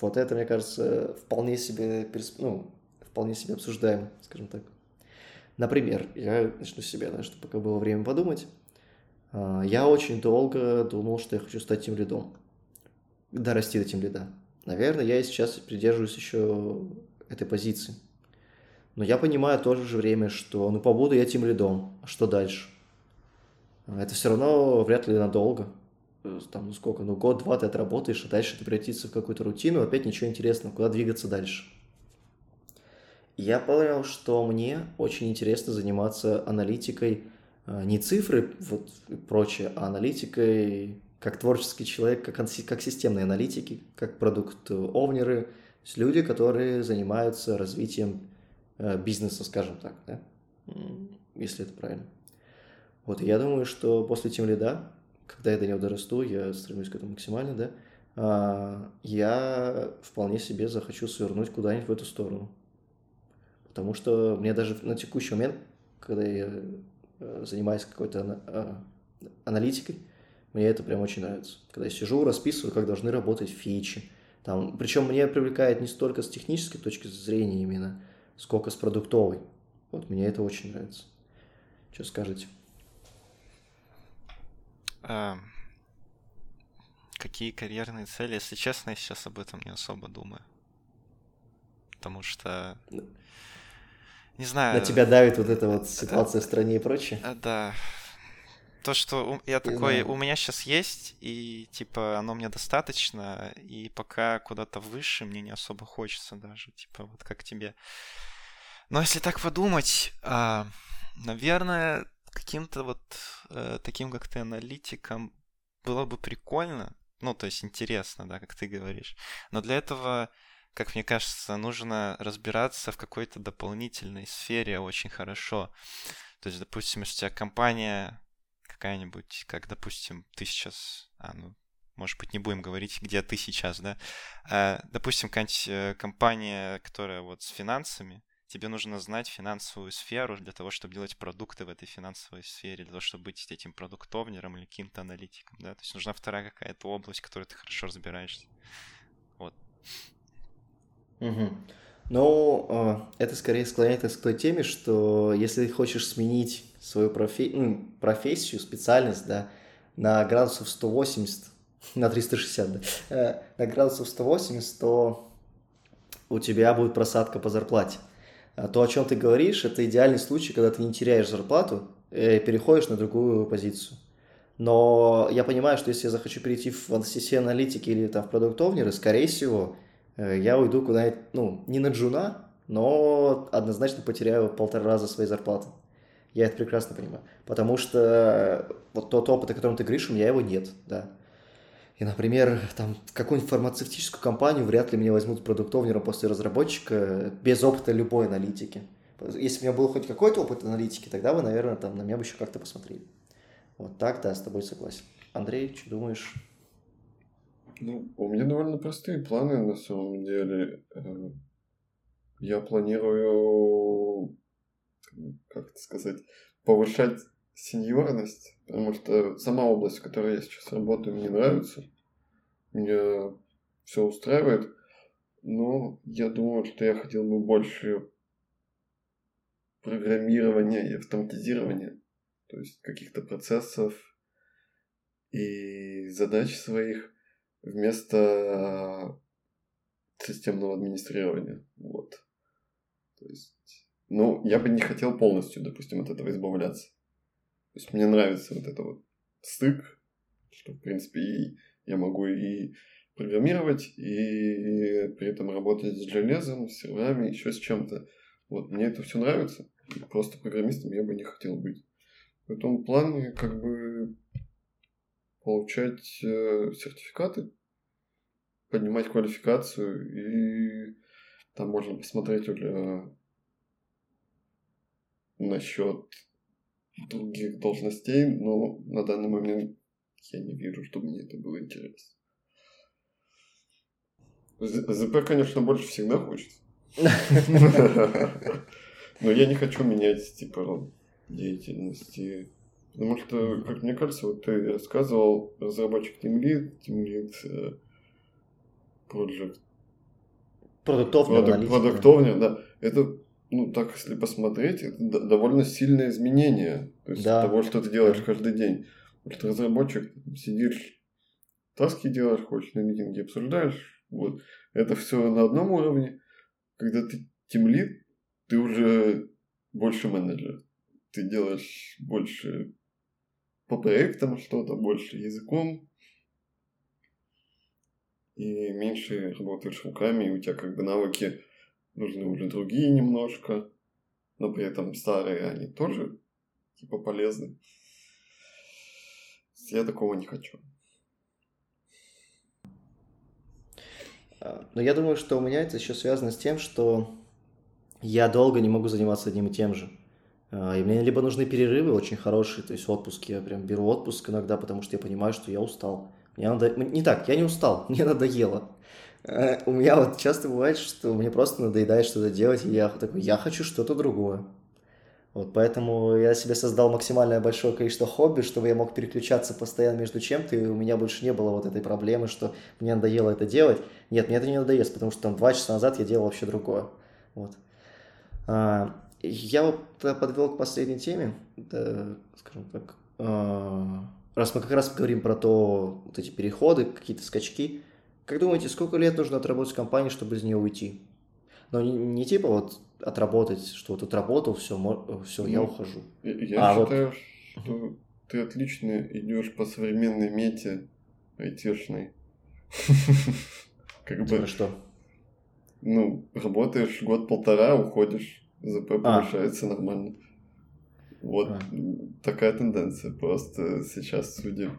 S1: Вот это, мне кажется, вполне себе, ну, вполне себе обсуждаемо, скажем так. Например, я начну с себя, да, чтобы пока было время подумать. А, я очень долго думал, что я хочу стать тем лидом. Дорасти до тем лида. Наверное, я и сейчас придерживаюсь еще этой позиции. Но я понимаю в то же время, что ну побуду я тем лидом, а что дальше? Это все равно вряд ли надолго. Э, там, ну сколько, ну год-два ты отработаешь, а дальше это превратится в какую-то рутину, опять ничего интересного, куда двигаться дальше. Я понял, что мне очень интересно заниматься аналитикой э, не цифры вот и прочее, а аналитикой как творческий человек, как, как системные аналитики, как продукт-овнеры, есть люди, которые занимаются развитием э, бизнеса, скажем так, да? если это правильно. Вот, я думаю, что после тем лида, когда я до него дорасту, я стремлюсь к этому максимально, да, а, я вполне себе захочу свернуть куда-нибудь в эту сторону. Потому что мне даже на текущий момент, когда я э, занимаюсь какой-то а, аналитикой, мне это прям очень нравится. Когда я сижу, расписываю, как должны работать фичи. Там, причем мне привлекает не столько с технической точки зрения именно, сколько с продуктовой. Вот мне это очень нравится. Что скажете?
S3: А, какие карьерные цели? Если честно, я сейчас об этом не особо думаю. Потому что... Не знаю.
S1: На тебя давит вот эта вот ситуация в стране и прочее?
S3: А, да. То, что я такой, у меня сейчас есть, и типа оно мне достаточно, и пока куда-то выше мне не особо хочется даже, типа вот как тебе. Но если так подумать, а, наверное, каким-то вот э, таким, как ты, аналитиком было бы прикольно, ну, то есть интересно, да, как ты говоришь. Но для этого, как мне кажется, нужно разбираться в какой-то дополнительной сфере очень хорошо. То есть, допустим, если у тебя компания какая-нибудь, как, допустим, ты сейчас, а, ну, может быть, не будем говорить, где ты сейчас, да, а, допустим, какая-нибудь э, компания, которая вот с финансами, тебе нужно знать финансовую сферу для того, чтобы делать продукты в этой финансовой сфере, для того, чтобы быть этим продуктовнером или каким-то аналитиком, да, то есть нужна вторая какая-то область, в которой ты хорошо разбираешься. Вот.
S1: Угу. Ну, а, это скорее склоняет нас к той теме, что если ты хочешь сменить свою профи... ну, профессию, специальность, да, на градусов 180, на 360, да, э, на градусов 180, то у тебя будет просадка по зарплате. А то, о чем ты говоришь, это идеальный случай, когда ты не теряешь зарплату и переходишь на другую позицию. Но я понимаю, что если я захочу перейти в CC аналитики или там в продуктовнеры, скорее всего, э, я уйду куда-нибудь, ну, не на джуна, но однозначно потеряю полтора раза своей зарплаты. Я это прекрасно понимаю. Потому что вот тот опыт, о котором ты говоришь, у меня его нет, да. И, например, там, какую-нибудь фармацевтическую компанию вряд ли меня возьмут продуктовнером после разработчика без опыта любой аналитики. Если у меня был хоть какой-то опыт аналитики, тогда вы, наверное, там на меня бы еще как-то посмотрели. Вот так, да, с тобой согласен. Андрей, что думаешь?
S2: Ну, у меня довольно простые планы на самом деле. Э, я планирую, как это сказать, повышать сеньорность, потому что сама область, в которой я сейчас работаю, мне нравится. Меня все устраивает. Но я думаю, что я хотел бы больше программирования и автоматизирования, то есть каких-то процессов и задач своих вместо системного администрирования. Вот. То есть, ну, я бы не хотел полностью, допустим, от этого избавляться. То есть мне нравится вот это вот стык, что, в принципе, и я могу и программировать, и при этом работать с железом, с серверами, еще с чем-то. Вот, мне это все нравится. Просто программистом я бы не хотел быть. В этом плане, как бы, получать э, сертификаты, поднимать квалификацию, и там можно посмотреть уже насчет других должностей, но на данный момент я не вижу, чтобы мне это было интересно. ЗП, конечно, больше всегда хочется. Но я не хочу менять, типа, деятельности. Потому что, как мне кажется, вот ты рассказывал, разработчик Team Lead, Team Lead, э, Project...
S1: Продуктовня.
S2: Продуктовня, да. Это ну, так если посмотреть, это довольно сильное изменение то есть, да. того, что ты делаешь каждый день. Что разработчик, сидишь, таски делаешь, хочешь на митинге обсуждаешь, вот. Это все на одном уровне. Когда ты тимлит, ты уже больше менеджер. Ты делаешь больше по проектам что-то, больше языком. И меньше работаешь руками, и у тебя как бы навыки нужны уже другие немножко, но при этом старые они тоже типа полезны. Я такого не хочу.
S1: А, но я думаю, что у меня это еще связано с тем, что я долго не могу заниматься одним и тем же. А, и мне либо нужны перерывы очень хорошие, то есть отпуски. Я прям беру отпуск иногда, потому что я понимаю, что я устал. Мне надо... Не так, я не устал, мне надоело. Э, у меня вот часто бывает, что мне просто надоедает что-то делать, и я такой, я хочу что-то другое. Вот поэтому я себе создал максимальное большое количество хобби, чтобы я мог переключаться постоянно между чем-то, и у меня больше не было вот этой проблемы, что мне надоело это делать. Нет, мне это не надоест, потому что там два часа назад я делал вообще другое. Вот. А, я вот подвел к последней теме, да, скажем так, а, раз мы как раз говорим про то, вот эти переходы, какие-то скачки, как думаете, сколько лет нужно отработать в компании, чтобы из нее уйти? Но не, не типа вот отработать, что вот отработал, все, все, ну, я ухожу.
S2: Я а считаю, вот... что ты отлично идешь по современной мете айтишной.
S1: Как бы... Типа что?
S2: Ну, работаешь год-полтора, уходишь, ЗП а. повышается нормально. Вот а. такая тенденция просто сейчас, судя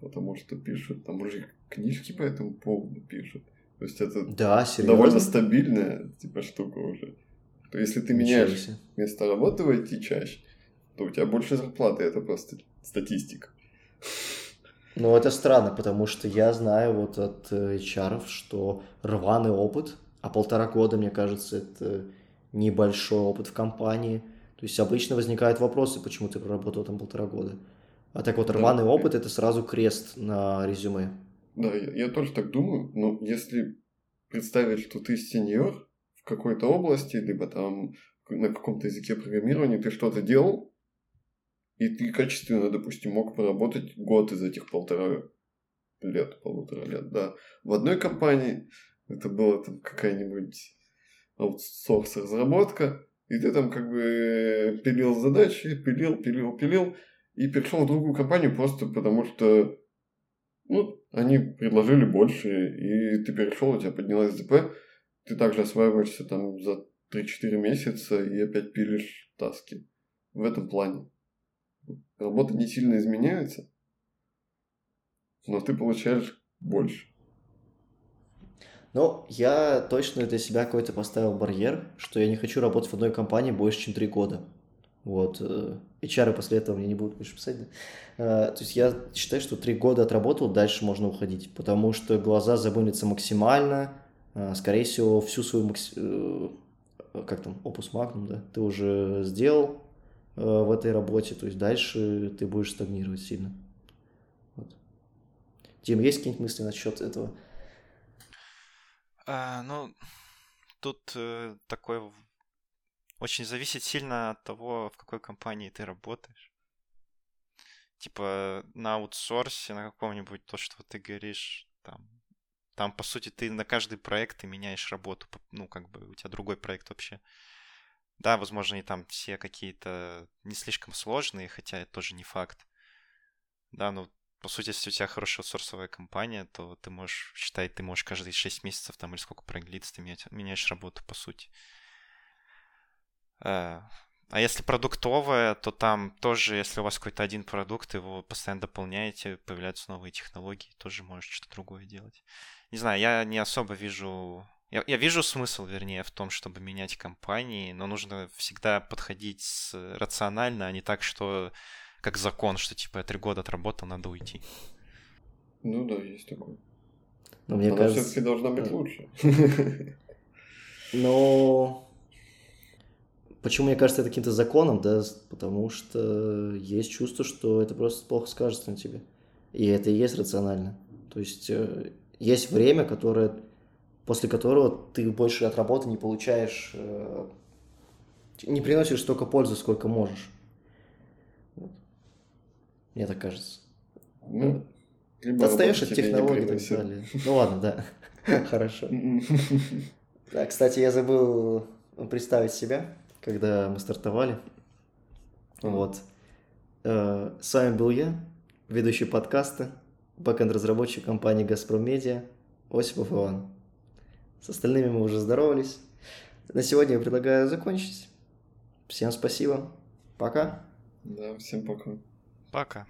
S2: потому что пишут, там уже книжки по этому поводу пишут. То есть это
S1: да,
S2: довольно стабильная типа штука уже. То если ты меняешь место работы в IT чаще, то у тебя больше зарплаты, это просто статистика.
S1: Ну, это странно, потому что я знаю вот от э, HR, что рваный опыт, а полтора года, мне кажется, это небольшой опыт в компании. То есть обычно возникают вопросы, почему ты проработал там полтора года. А так вот, рваный да. опыт – это сразу крест на резюме.
S2: Да, я, я тоже так думаю, но если представить, что ты сеньор какой-то области, либо там на каком-то языке программирования ты что-то делал, и ты качественно, допустим, мог поработать год из этих полтора лет, полутора лет, да. В одной компании это была там какая-нибудь аутсорс разработка, и ты там как бы пилил задачи, пилил, пилил, пилил, и перешел в другую компанию просто потому, что ну, они предложили больше, и ты перешел, у тебя поднялась ЗП, ты также осваиваешься там за 3-4 месяца и опять пилишь таски. В этом плане. Работа не сильно изменяется, но ты получаешь больше.
S1: Ну, я точно для себя какой-то поставил барьер, что я не хочу работать в одной компании больше, чем три года. Вот. Э, HR после этого мне не будут больше писать, да? А, то есть я считаю, что три года отработал, дальше можно уходить, потому что глаза забынятся максимально, скорее всего, всю свою. Э, как там, опус магнум, да, ты уже сделал э, в этой работе, то есть дальше ты будешь стагнировать сильно. Вот. Дим, есть какие-нибудь мысли насчет этого?
S3: А, ну, тут э, такой очень зависит сильно от того, в какой компании ты работаешь. Типа на аутсорсе, на каком-нибудь, то, что ты говоришь, там, там, по сути, ты на каждый проект ты меняешь работу. Ну, как бы у тебя другой проект вообще. Да, возможно, и там все какие-то не слишком сложные, хотя это тоже не факт. Да, ну, по сути, если у тебя хорошая аутсорсовая компания, то ты можешь считать, ты можешь каждые 6 месяцев там или сколько проект длится, ты меняешь работу, по сути. Э, а если продуктовая, то там тоже, если у вас какой-то один продукт, его постоянно дополняете, появляются новые технологии, тоже можешь что-то другое делать. Не знаю, я не особо вижу... Я, я вижу смысл, вернее, в том, чтобы менять компании, но нужно всегда подходить рационально, а не так, что как закон, что типа я три года отработал, надо уйти.
S2: Ну да, есть такое.
S1: Но мне Она кажется...
S2: все-таки должна быть лучше.
S1: Но Почему мне кажется это каким-то законом, да, потому что есть чувство, что это просто плохо скажется на тебе. И это и есть рационально. То есть э, есть время, которое, после которого ты больше от работы не получаешь, э, не приносишь столько пользы, сколько можешь. Вот. Мне так кажется. Ну, либо Отстаешь от технологий и так далее. Ну ладно, да. Хорошо. Да, кстати, я забыл представить себя когда мы стартовали. Вот. Э, с вами был я, ведущий подкаста, бэкэнд-разработчик компании «Газпром Медиа» Осипов Иван. С остальными мы уже здоровались. На сегодня я предлагаю закончить. Всем спасибо. Пока.
S2: Да, всем пока.
S3: Пока.